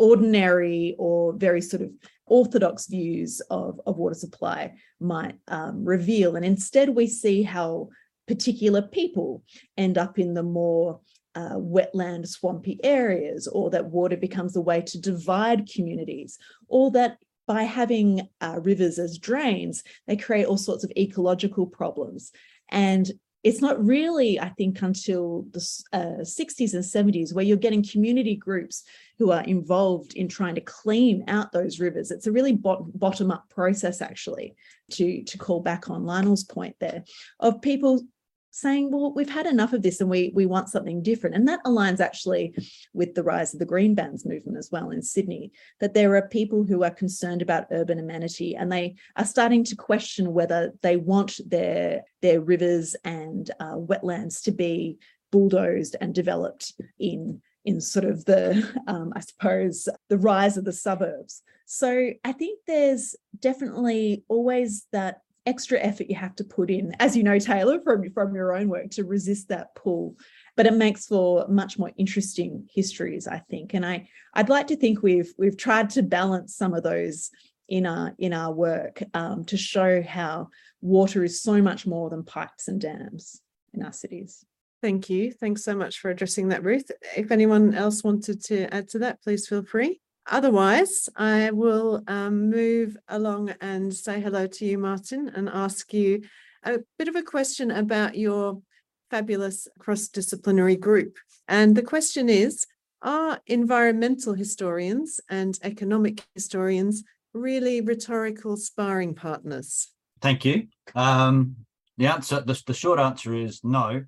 ordinary or very sort of orthodox views of, of water supply might um, reveal. And instead, we see how particular people end up in the more uh, wetland, swampy areas, or that water becomes a way to divide communities, or that by having uh, rivers as drains, they create all sorts of ecological problems. And it's not really, I think, until the uh, 60s and 70s where you're getting community groups who are involved in trying to clean out those rivers. It's a really bot- bottom up process, actually, to, to call back on Lionel's point there, of people saying, well, we've had enough of this and we, we want something different. And that aligns actually with the rise of the green bans movement as well in Sydney, that there are people who are concerned about urban amenity and they are starting to question whether they want their, their rivers and uh, wetlands to be bulldozed and developed in in sort of the, um, I suppose, the rise of the suburbs. So I think there's definitely always that extra effort you have to put in, as you know, Taylor, from, from your own work to resist that pull. But it makes for much more interesting histories, I think. And I, I'd like to think we've we've tried to balance some of those in our in our work um, to show how water is so much more than pipes and dams in our cities. thank you. Thanks so much for addressing that, Ruth. If anyone else wanted to add to that, please feel free. Otherwise, I will um, move along and say hello to you, Martin, and ask you a bit of a question about your fabulous cross-disciplinary group. And the question is, are environmental historians and economic historians really rhetorical sparring partners? Thank you. Um, the answer, the, the short answer is no,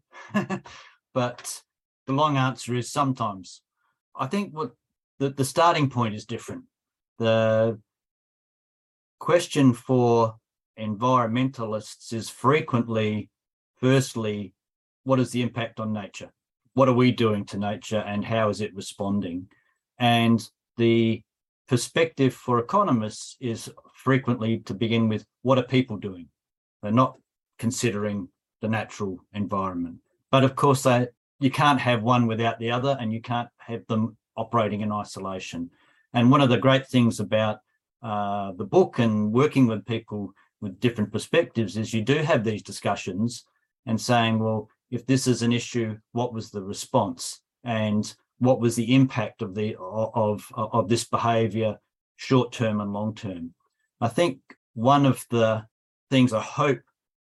but the long answer is sometimes. I think what the, the starting point is different. The question for environmentalists is frequently, firstly, what is the impact on nature? What are we doing to nature and how is it responding? And the perspective for economists is frequently to begin with, what are people doing? They're not considering the natural environment. But of course, they, you can't have one without the other, and you can't have them operating in isolation. And one of the great things about uh, the book and working with people with different perspectives is you do have these discussions and saying, well, if this is an issue, what was the response? And what was the impact of the of of, this behavior short term and long term i think one of the things i hope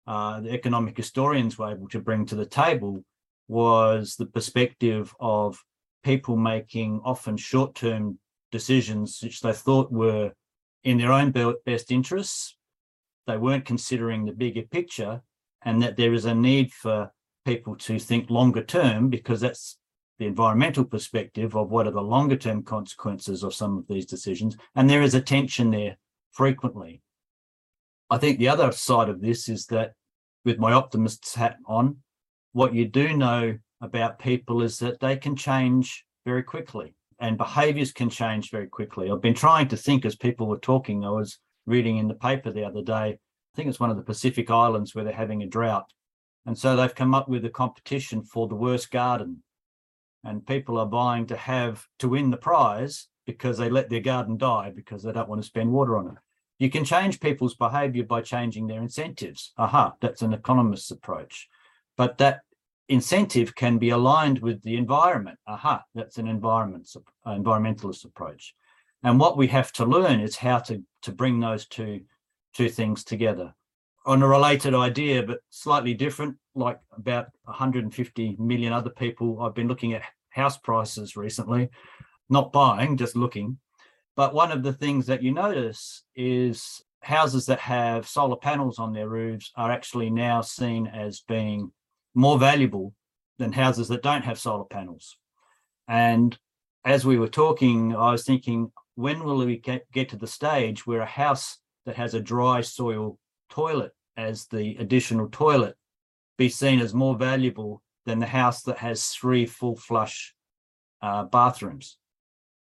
uh, the economic historians were able to bring to the table was the perspective of people making often short term decisions which they thought were in their own best interests. They weren't considering the bigger picture, and that there is a need for people to think longer term because that's the environmental perspective of what are the longer term consequences of some of these decisions. And there is a tension there frequently. I think the other side of this is that with my optimist's hat on, what you do know about people is that they can change very quickly and behaviors can change very quickly. I've been trying to think as people were talking, I was reading in the paper the other day, I think it's one of the Pacific Islands where they're having a drought. And so they've come up with a competition for the worst garden. And people are buying to have to win the prize because they let their garden die because they don't want to spend water on it. You can change people's behavior by changing their incentives. Aha, that's an economist's approach. But that incentive can be aligned with the environment. Aha, that's an environment, environmentalist approach. And what we have to learn is how to, to bring those two, two things together. On a related idea, but slightly different, like about 150 million other people, I've been looking at house prices recently, not buying, just looking. But one of the things that you notice is houses that have solar panels on their roofs are actually now seen as being more valuable than houses that don't have solar panels. And as we were talking, I was thinking, when will we get, get to the stage where a house that has a dry soil toilet as the additional toilet be seen as more valuable than the house that has three full flush uh, bathrooms?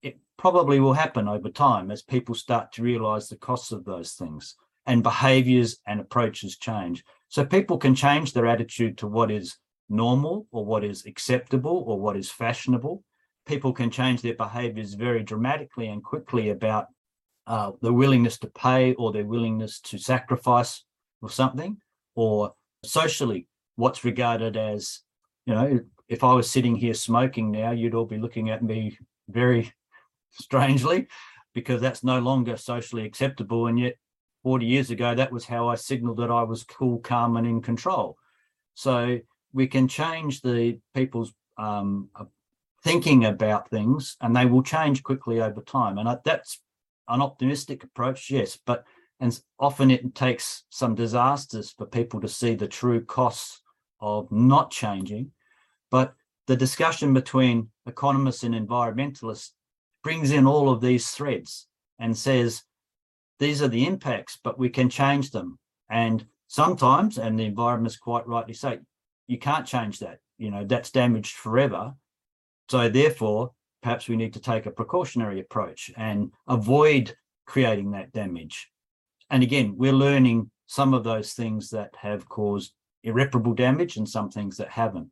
It probably will happen over time as people start to realize the costs of those things and behaviors and approaches change. So people can change their attitude to what is normal or what is acceptable or what is fashionable. People can change their behaviors very dramatically and quickly about uh, the willingness to pay or their willingness to sacrifice or something, or socially, what's regarded as, you know, if I was sitting here smoking now, you'd all be looking at me very strangely because that's no longer socially acceptable. And yet 40 years ago, that was how I signaled that I was cool, calm, and in control. So we can change the people's um, uh, thinking about things, and they will change quickly over time. And that's an optimistic approach, yes, but and often it takes some disasters for people to see the true costs of not changing. But the discussion between economists and environmentalists brings in all of these threads and says these are the impacts, but we can change them. And sometimes, and the environment's quite rightly say, you can't change that. You know, that's damaged forever. So therefore, perhaps we need to take a precautionary approach and avoid creating that damage. And again, we're learning some of those things that have caused irreparable damage and some things that haven't.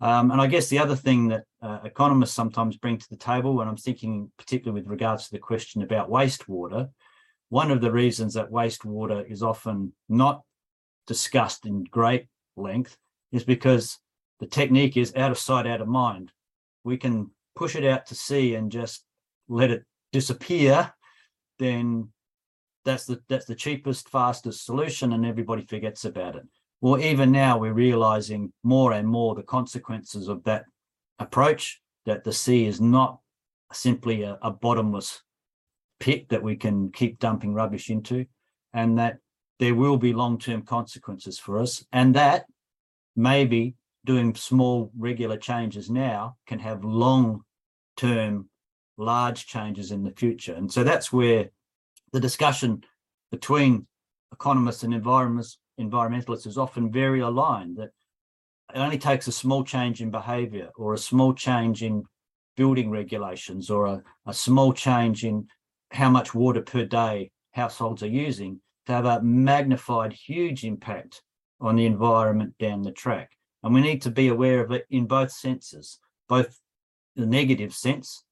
Um, and I guess the other thing that uh, economists sometimes bring to the table, and I'm thinking particularly with regards to the question about wastewater, one of the reasons that wastewater is often not discussed in great length is because the technique is out of sight, out of mind. We can push it out to sea and just let it disappear, then that's the that's the cheapest, fastest solution, and everybody forgets about it. Well, even now we're realizing more and more the consequences of that approach, that the sea is not simply a, a bottomless pit that we can keep dumping rubbish into, and that there will be long term consequences for us, and that maybe doing small regular changes now can have long term large changes in the future. And so that's where the discussion between economists and environmentalists, environmentalists is often very aligned that it only takes a small change in behavior or a small change in building regulations or a, a small change in how much water per day households are using to have a magnified huge impact on the environment down the track. And we need to be aware of it in both senses, both the negative sense,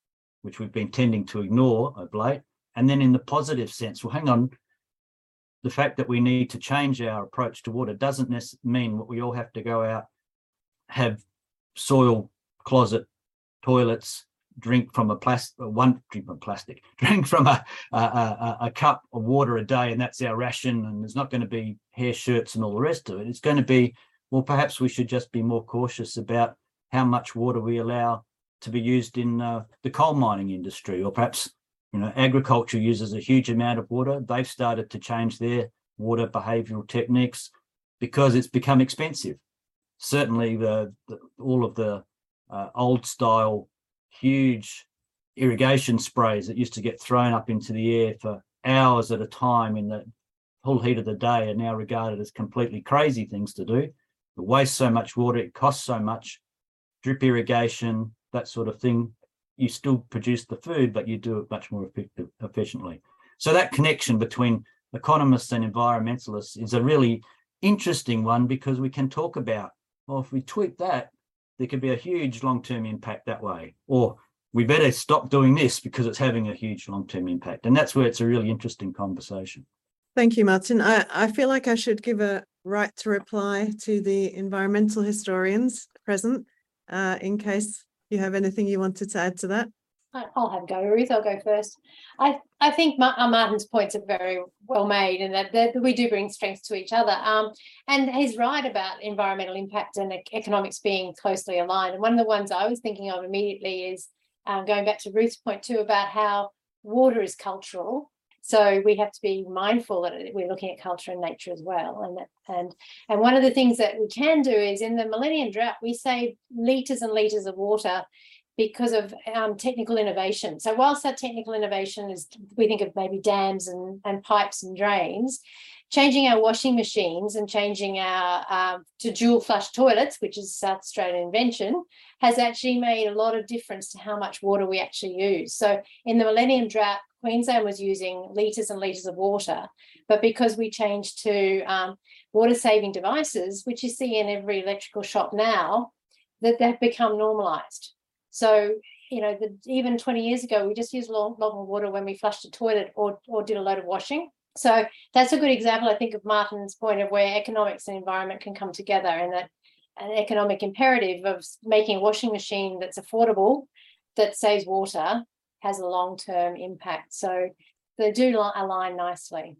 which we've been tending to ignore of late, and then in the positive sense, well, hang on, the fact that we need to change our approach to water doesn't mean what we all have to go out, have soil closet toilets, drink from a plastic, one drink from plastic, drink from a, a, a, a cup of water a day, and that's our ration. And there's not going to be hair shirts and all the rest of it. It's going to be, well, perhaps we should just be more cautious about how much water we allow to be used in uh, the coal mining industry, or perhaps you know agriculture uses a huge amount of water. They've started to change their water behavioural techniques because it's become expensive. Certainly, the, the all of the uh, old style huge irrigation sprays that used to get thrown up into the air for hours at a time in the full heat of the day are now regarded as completely crazy things to do. It wastes so much water, it costs so much. Drip irrigation, that sort of thing. You still produce the food, but you do it much more effective, efficiently. So that connection between economists and environmentalists is a really interesting one because we can talk about, well, if we tweak that, there could be a huge long-term impact that way. Or we better stop doing this because it's having a huge long-term impact. And that's where it's a really interesting conversation. Thank you, Martin. I, I feel like I should give a right to reply to the environmental historians present uh, in case you have anything you wanted to add to that. I'll have go, Ruth. I'll go first. I, I think uh, Martin's points are very well made and that, that we do bring strengths to each other. Um, and he's right about environmental impact and economics being closely aligned. And one of the ones I was thinking of immediately is um, going back to Ruth's point too about how water is cultural. So we have to be mindful that we're looking at culture and nature as well. And that, and and one of the things that we can do is in the Millennium Drought, we save liters and liters of water because of um, technical innovation. So whilst that technical innovation is, we think of maybe dams and, and pipes and drains, changing our washing machines and changing our um, to dual flush toilets, which is South Australian invention, has actually made a lot of difference to how much water we actually use. So in the Millennium Drought, Queensland was using litres and litres of water, but because we changed to um, water saving devices, which you see in every electrical shop now, that they've become normalised. So, you know, the, even 20 years ago, we just used long, long water when we flushed a toilet or, or did a load of washing. So that's a good example, I think, of Martin's point of where economics and environment can come together and that an economic imperative of making a washing machine that's affordable, that saves water, has a long-term impact. So they do align nicely.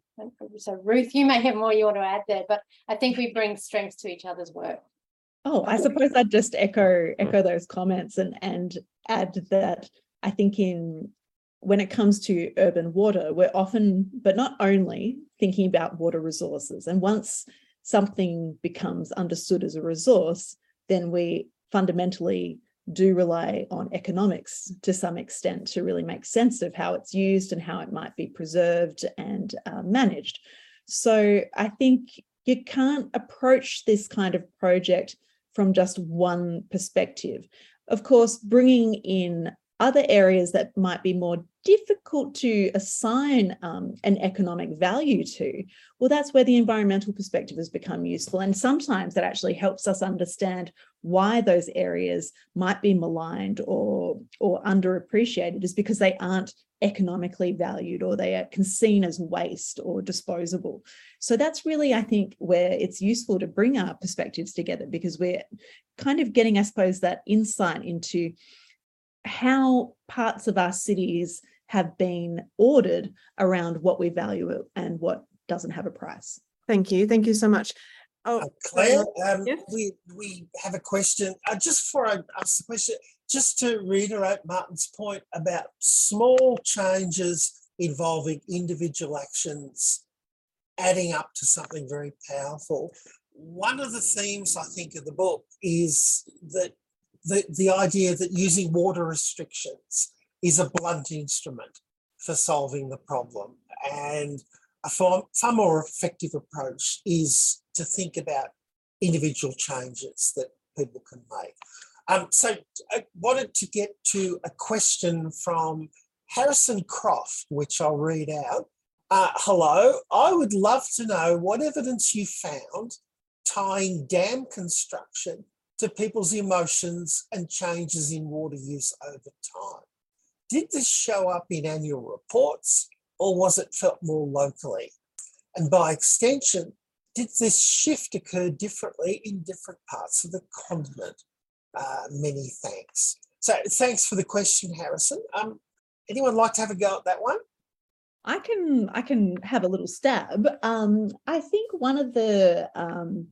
So Ruth, you may have more you want to add there, but I think we bring strengths to each other's work. Oh, I suppose I'd just echo echo those comments and and add that I think in when it comes to urban water, we're often, but not only, thinking about water resources. And once something becomes understood as a resource, then we fundamentally do rely on economics to some extent to really make sense of how it's used and how it might be preserved and uh, managed. So I think you can't approach this kind of project from just one perspective. Of course, bringing in other areas that might be more difficult to assign um, an economic value to, well, that's where the environmental perspective has become useful. And sometimes that actually helps us understand why those areas might be maligned or, or underappreciated, is because they aren't economically valued or they are seen as waste or disposable. So that's really, I think, where it's useful to bring our perspectives together because we're kind of getting, I suppose, that insight into how parts of our cities have been ordered around what we value and what doesn't have a price. Thank you. Thank you so much. Oh, uh, Claire, um, yes? we we have a question. Uh, just before I ask the question, just to reiterate Martin's point about small changes involving individual actions adding up to something very powerful. One of the themes I think of the book is that the, the idea that using water restrictions is a blunt instrument for solving the problem. And a far, far more effective approach is to think about individual changes that people can make. Um, so I wanted to get to a question from Harrison Croft, which I'll read out. Uh, hello, I would love to know what evidence you found tying dam construction to people's emotions and changes in water use over time. Did this show up in annual reports or was it felt more locally? And by extension, did this shift occur differently in different parts of the continent? uh, many thanks. So thanks for the question, Harrison. Um, anyone like to have a go at that one? I can I can have a little stab. Um, I think one of the um,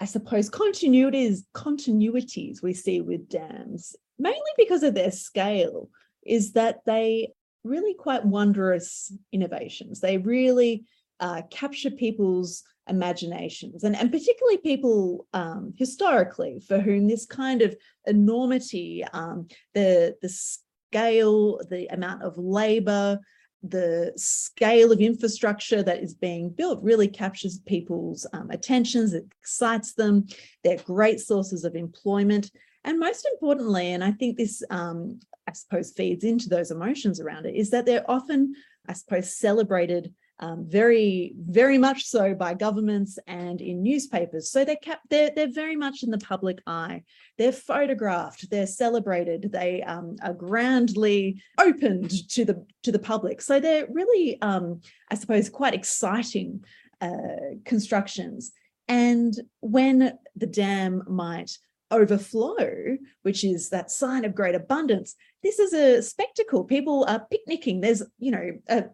I suppose continuities continuities we see with dams, mainly because of their scale, is that they really quite wondrous innovations. They really uh, capture people's imaginations and, and particularly people um, historically for whom this kind of enormity, um, the, the scale, the amount of labor, the scale of infrastructure that is being built really captures people's um, attentions, it excites them. They're great sources of employment. And most importantly, and I think this, um, I suppose, feeds into those emotions around it, is that they're often, I suppose, celebrated um, very, very much so by governments and in newspapers. So they're kept, they're, they're very much in the public eye. They're photographed, they're celebrated, they um, are grandly opened to the to the public. So they're really, um, I suppose, quite exciting uh, constructions. And when the dam might overflow, which is that sign of great abundance, this is a spectacle. People are picnicking. There's, you know, a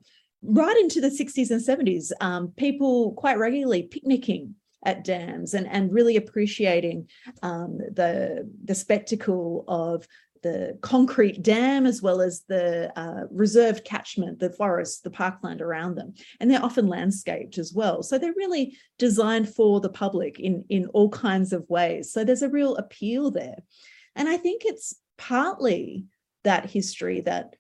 right into the 60s and 70s, um, people quite regularly picnicking at dams and, and really appreciating um, the, the spectacle of the concrete dam as well as the uh, reserved catchment, the forest, the parkland around them. And they're often landscaped as well. So they're really designed for the public in, in all kinds of ways. So there's a real appeal there. And I think it's partly that history that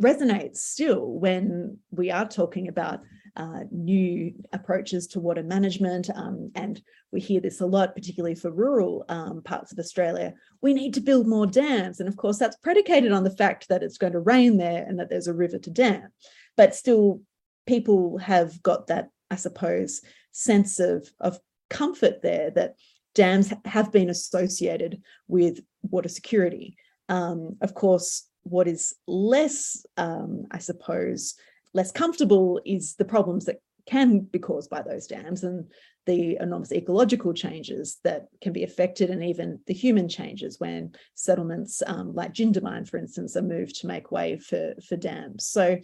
resonates still when we are talking about uh, new approaches to water management. Um, and we hear this a lot, particularly for rural um, parts of Australia. We need to build more dams. And of course, that's predicated on the fact that it's going to rain there and that there's a river to dam. But still, people have got that, I suppose, sense of, of comfort there that dams have been associated with water security. Um, of course, what is less, um, I suppose, less comfortable is the problems that can be caused by those dams and the enormous ecological changes that can be affected and even the human changes when settlements um, like Jindabyne, for instance, are moved to make way for, for dams. So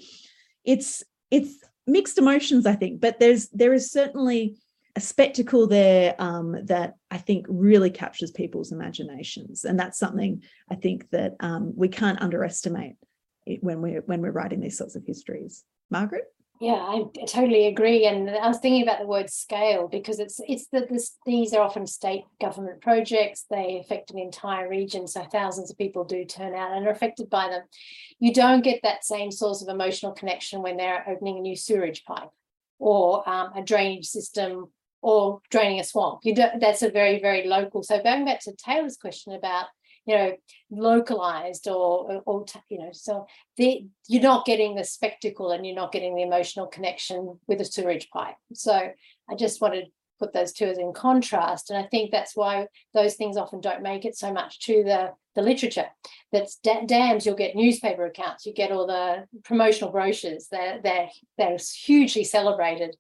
it's it's mixed emotions, I think, but there's there is certainly a spectacle there um, that I think really captures people's imaginations, and that's something I think that um, we can't underestimate when we're when we're writing these sorts of histories. Margaret. Yeah, I totally agree. And I was thinking about the word scale because it's it's that these are often state government projects. They affect an entire region, so thousands of people do turn out and are affected by them. You don't get that same source of emotional connection when they're opening a new sewerage pipe or um, a drainage system or draining a swamp. You don't, that's a very, very local. So going back to Taylor's question about, you know, localized or, or you know, so the, you're not getting the spectacle and you're not getting the emotional connection with a sewage pipe. So I just wanted to put those two as in contrast. And I think that's why those things often don't make it so much to the, the literature. That's dams, you'll get newspaper accounts, you get all the promotional brochures, they're, they're, they're hugely celebrated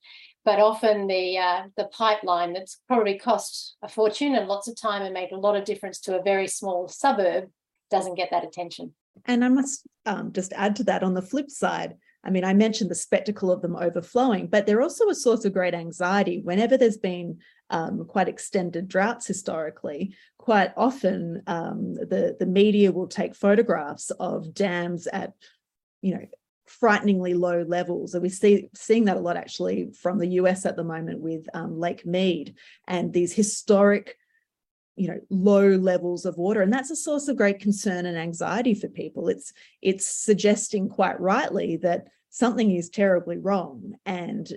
but often the uh, the pipeline that's probably cost a fortune and lots of time and made a lot of difference to a very small suburb doesn't get that attention. And I must um, just add to that on the flip side. I mean, I mentioned the spectacle of them overflowing, but they're also a source of great anxiety. Whenever there's been um, quite extended droughts historically, quite often um, the the media will take photographs of dams at you know frighteningly low levels. And we see seeing that a lot actually from the US at the moment with um, Lake Mead and these historic, you know, low levels of water. And that's a source of great concern and anxiety for people. It's it's suggesting quite rightly that something is terribly wrong. And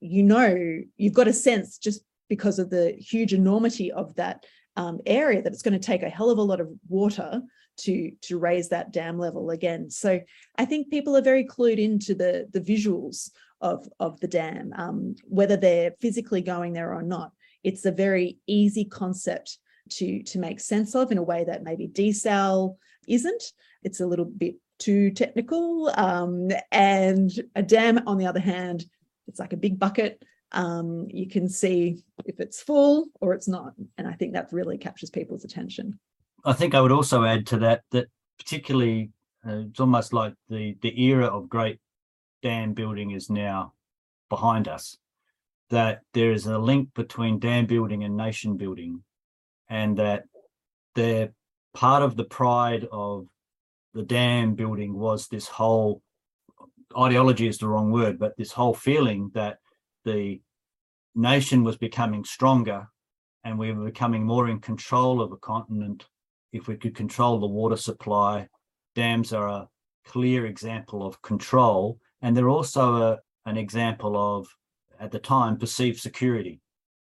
you know, you've got a sense just because of the huge enormity of that um, area that it's going to take a hell of a lot of water to to raise that dam level again. So I think people are very clued into the the visuals of of the dam, um, whether they're physically going there or not. It's a very easy concept to to make sense of in a way that maybe desal isn't. It's a little bit too technical. Um, and a dam, on the other hand, it's like a big bucket. Um, you can see if it's full or it's not. And I think that really captures people's attention. I think I would also add to that that particularly uh, it's almost like the the era of great dam building is now behind us. That there is a link between dam building and nation building, and that they're part of the pride of the dam building was this whole ideology is the wrong word, but this whole feeling that the nation was becoming stronger and we were becoming more in control of a continent if we could control the water supply. Dams are a clear example of control, and they're also a, an example of, at the time, perceived security.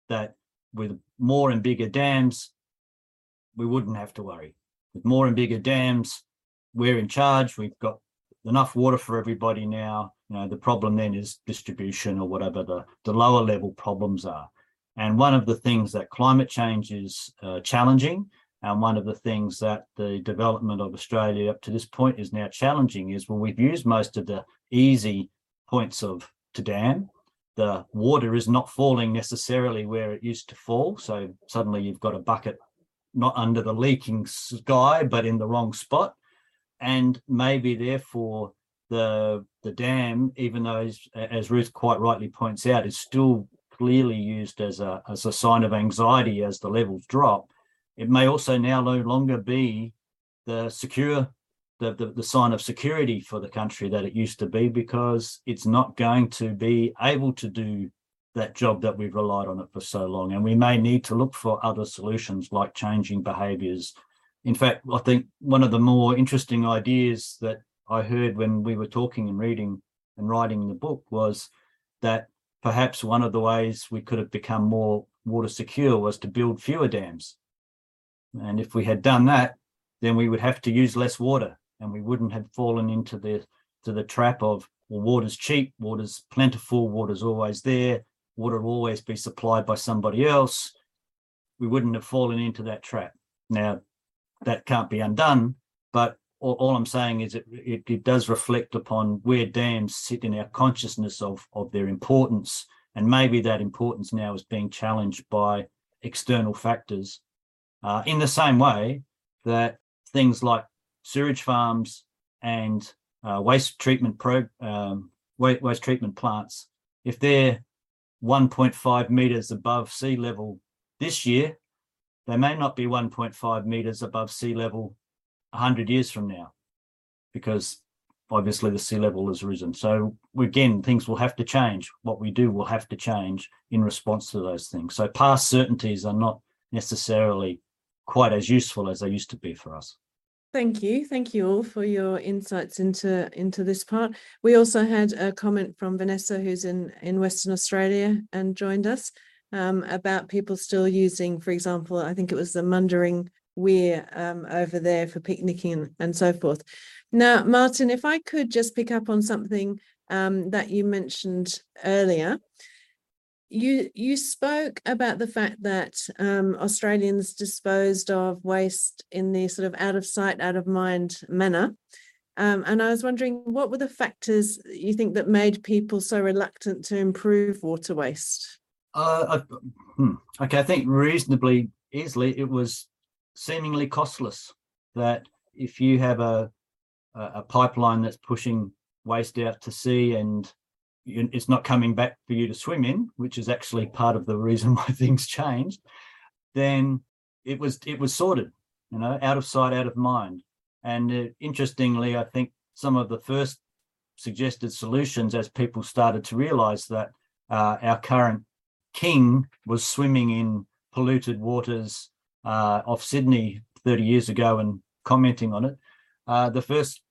That with more and bigger dams, we wouldn't have to worry. With more and bigger dams, we're in charge. We've got enough water for everybody now. You know, the problem then is distribution or whatever the, the lower level problems are. And one of the things that climate change is uh, challenging, and one of the things that the development of Australia up to this point is now challenging is well, we've used most of the easy points of to dam. The water is not falling necessarily where it used to fall. So suddenly you've got a bucket not under the leaking sky, but in the wrong spot and maybe therefore the the dam, even though as, as Ruth quite rightly points out, is still clearly used as a as a sign of anxiety as the levels drop. It may also now no longer be the secure the, the, the sign of security for the country that it used to be because it's not going to be able to do that job that we've relied on it for so long. And we may need to look for other solutions like changing behaviors in fact, I think one of the more interesting ideas that I heard when we were talking and reading and writing the book was that perhaps one of the ways we could have become more water secure was to build fewer dams. And if we had done that, then we would have to use less water and we wouldn't have fallen into the to the trap of well, water's cheap, water's plentiful, water's always there, water will always be supplied by somebody else. We wouldn't have fallen into that trap. Now, that can't be undone. But all, all I'm saying is it, it, it does reflect upon where dams sit in our consciousness of of their importance, and maybe that importance now is being challenged by external factors. Uh, in the same way that things like sewage farms and uh, waste treatment pro um, waste, waste treatment plants, if they're 1.5 meters above sea level this year, they may not be 1.5 meters above sea level 100 years from now, because obviously the sea level has risen. So again, things will have to change. What we do will have to change in response to those things. So past certainties are not necessarily quite as useful as they used to be for us. Thank you. Thank you all for your insights into into this part. We also had a comment from Vanessa, who's in in Western Australia and joined us um, about people still using, for example, I think it was the Mundaring Weir um, over there for picnicking and so forth. Now, Martin, if I could just pick up on something um, that you mentioned earlier. You you spoke about the fact that um, Australians disposed of waste in the sort of out of sight, out of mind manner. Um, and I was wondering, what were the factors you think that made people so reluctant to improve water waste? Uh, I, hmm, okay, I think reasonably easily it was seemingly costless. That if you have a a pipeline that's pushing waste out to sea and it's not coming back for you to swim in, which is actually part of the reason why things changed, then it was it was sorted, you know, out of sight, out of mind. And uh, interestingly, I think some of the first suggested solutions, as people started to realise that uh, our current king was swimming in polluted waters uh, off Sydney 30 years ago and commenting on it, uh, the first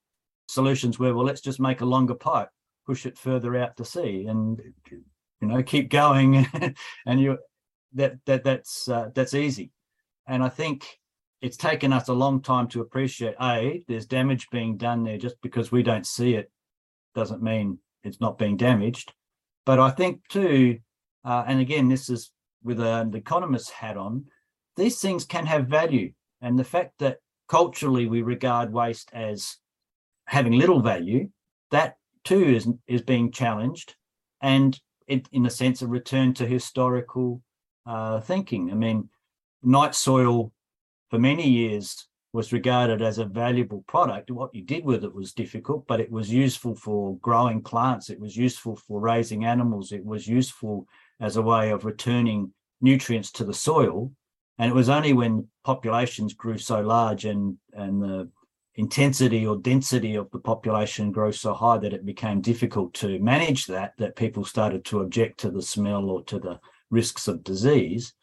solutions were, well, let's just make a longer pipe, push it further out to sea, and you know keep going, and you that that that's uh, that's easy. And I think it's taken us a long time to appreciate a there's damage being done there just because we don't see it doesn't mean it's not being damaged. But I think too uh, and again, this is with an economist's hat on, these things can have value. And the fact that culturally we regard waste as having little value, that too is, is being challenged. And it, in a sense, a return to historical uh, thinking. I mean, night soil for many years was regarded as a valuable product. What you did with it was difficult, but it was useful for growing plants. It was useful for raising animals. It was useful as a way of returning nutrients to the soil. And it was only when populations grew so large and, and the intensity or density of the population grew so high that it became difficult to manage that, that people started to object to the smell or to the risks of disease.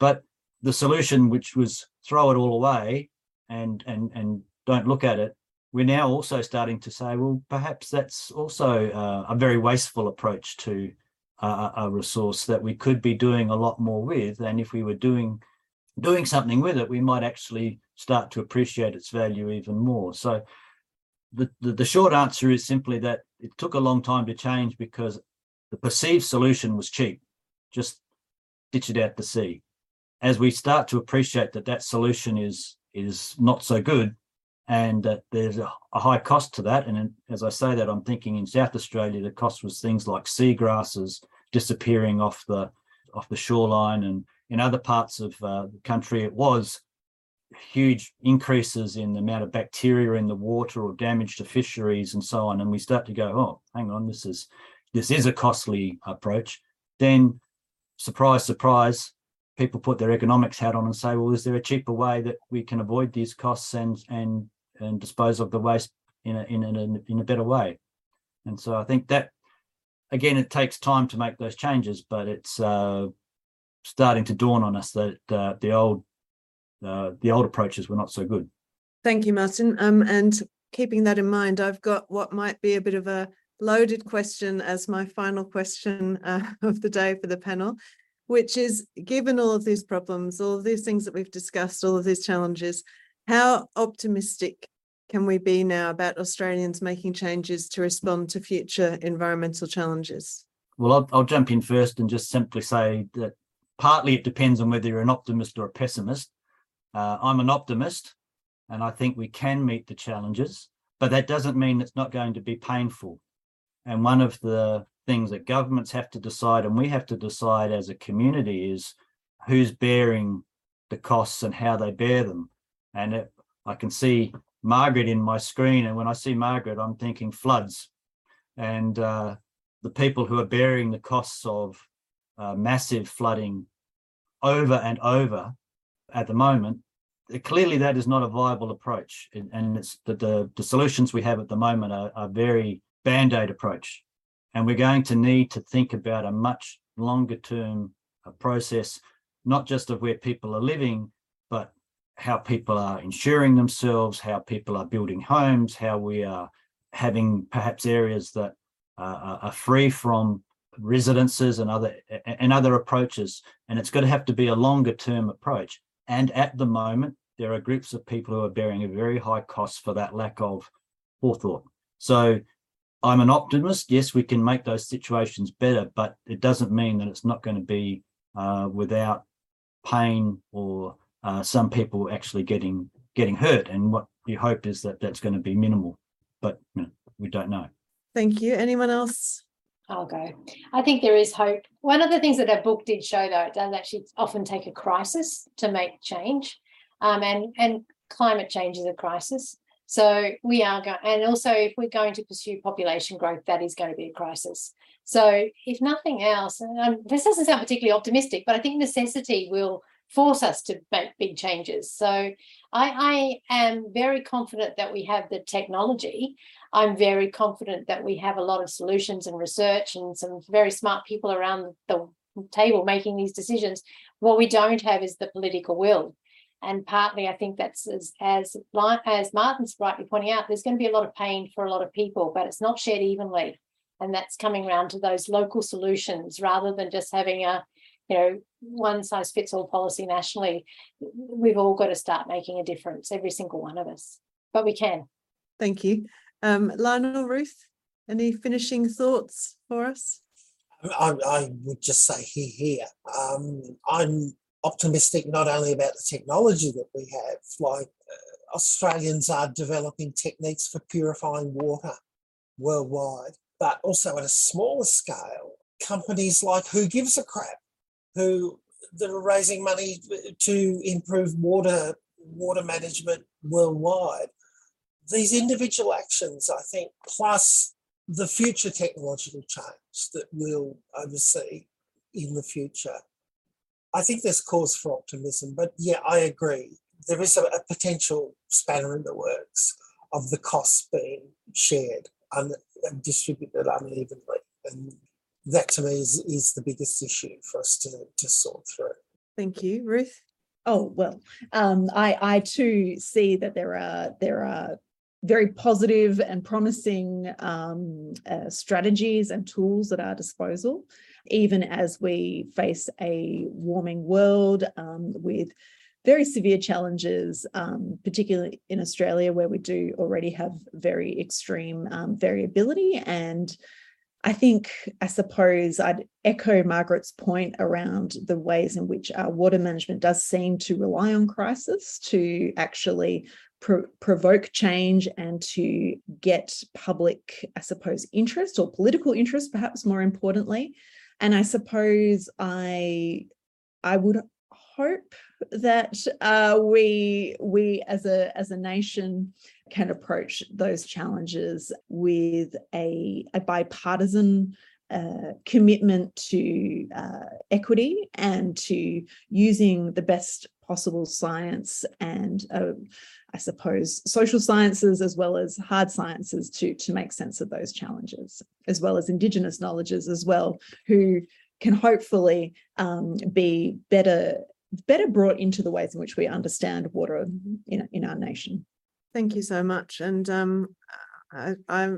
But the solution, which was throw it all away and and and don't look at it, we're now also starting to say, well, perhaps that's also uh, a very wasteful approach to uh, a resource that we could be doing a lot more with. And if we were doing doing something with it, we might actually start to appreciate its value even more. So the, the, the short answer is simply that it took a long time to change because the perceived solution was cheap. Just ditch it out to sea. As we start to appreciate that that solution is is not so good and that there's a, a, high cost to that. And as I say that, I'm thinking in South Australia, the cost was things like seagrasses disappearing off the off the shoreline, and in other parts of uh, the country, it was huge increases in the amount of bacteria in the water or damage to fisheries and so on. And we start to go, oh, hang on, this is this is a costly approach. Then, surprise, surprise, people put their economics hat on and say, well, is there a cheaper way that we can avoid these costs and and and dispose of the waste in a in a in a better way? And so I think that again, it takes time to make those changes, but it's uh, starting to dawn on us that uh, the old uh, the old approaches were not so good. Thank you, Martin. Um, and keeping that in mind, I've got what might be a bit of a loaded question as my final question uh, of the day for the panel which is given all of these problems, all of these things that we've discussed, all of these challenges, how optimistic can we be now about Australians making changes to respond to future environmental challenges? Well, I'll, I'll jump in first and just simply say that partly it depends on whether you're an optimist or a pessimist. Uh, I'm an optimist, and I think we can meet the challenges, but that doesn't mean it's not going to be painful. And one of the things that governments have to decide and we have to decide as a community is who's bearing the costs and how they bear them. And it, I can see Margaret in my screen, and when I see Margaret, I'm thinking floods. And uh, the people who are bearing the costs of uh, massive flooding over and over at the moment, clearly that is not a viable approach. And it's the, the, the solutions we have at the moment are, are very band-aid approach. And we're going to need to think about a much longer term uh, process, not just of where people are living, but how people are insuring themselves, how people are building homes, how we are having perhaps areas that uh, are free from residences and other and other approaches. And it's going to have to be a longer term approach. And at the moment, there are groups of people who are bearing a very high cost for that lack of forethought. So I'm an optimist. Yes, we can make those situations better, but it doesn't mean that it's not going to be uh, without pain or uh, some people actually getting getting hurt. And what you hope is that that's going to be minimal, but you know, we don't know. Thank you. Anyone else? I'll go. I think there is hope. One of the things that our book did show, though, it does actually often take a crisis to make change, um, and and climate change is a crisis. So we are going, and also if we're going to pursue population growth, that is going to be a crisis. So if nothing else, and um, this doesn't sound particularly optimistic, but I think necessity will force us to make big changes. So I, I am very confident that we have the technology. I'm very confident that we have a lot of solutions and research and some very smart people around the table making these decisions. What we don't have is the political will and partly I think that's as as as Martin's rightly pointing out, there's going to be a lot of pain for a lot of people, but it's not shared evenly, and that's coming around to those local solutions rather than just having a you know one size fits all policy nationally. We've all got to start making a difference, every single one of us, but we can. Thank you, um, Lionel Ruth. Any finishing thoughts for us? I, I would just say here, here. Um, I'm optimistic not only about the technology that we have, like uh, Australians are developing techniques for purifying water worldwide, but also at a smaller scale, companies like Who Gives a Crap, who that are raising money to improve water water management worldwide. These individual actions, I think, plus the future technological change that we'll oversee in the future, I think there's cause for optimism. But yeah, I agree. There is a, a potential spanner in the works of the costs being shared and distributed unevenly. And that to me is, is the biggest issue for us to, to sort through. Thank you, Ruth. Oh well, um, I I too see that there are there are very positive and promising um, uh, strategies and tools at our disposal, even as we face a warming world um, with very severe challenges, um, particularly in Australia, where we do already have very extreme um, variability and I think, I suppose, I'd echo Margaret's point around the ways in which our water management does seem to rely on crisis to actually pro- provoke change and to get public, I suppose, interest or political interest, perhaps more importantly. And I suppose I, I would hope that uh, we we as a as a nation can approach those challenges with a, a bipartisan uh, commitment to uh, equity and to using the best possible science and uh, I suppose social sciences as well as hard sciences to to make sense of those challenges, as well as Indigenous knowledges as well, who can hopefully um, be better better brought into the ways in which we understand water in, in our nation. Thank you so much. And um, I, I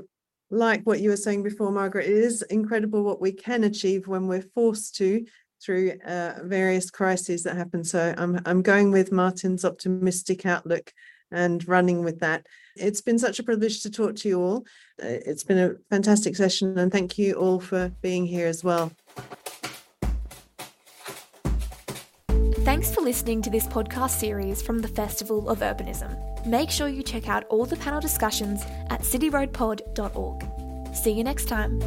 like what you were saying before, Margaret. It is incredible what we can achieve when we're forced to through uh, various crises that happen. So I'm I'm going with Martin's optimistic outlook and running with that. It's been such a privilege to talk to you all. Uh, it's been a fantastic session, and thank you all for being here as well. Thanks for listening to this podcast series from the Festival of Urbanism. Make sure you check out all the panel discussions at cityroadpod.org. See you next time.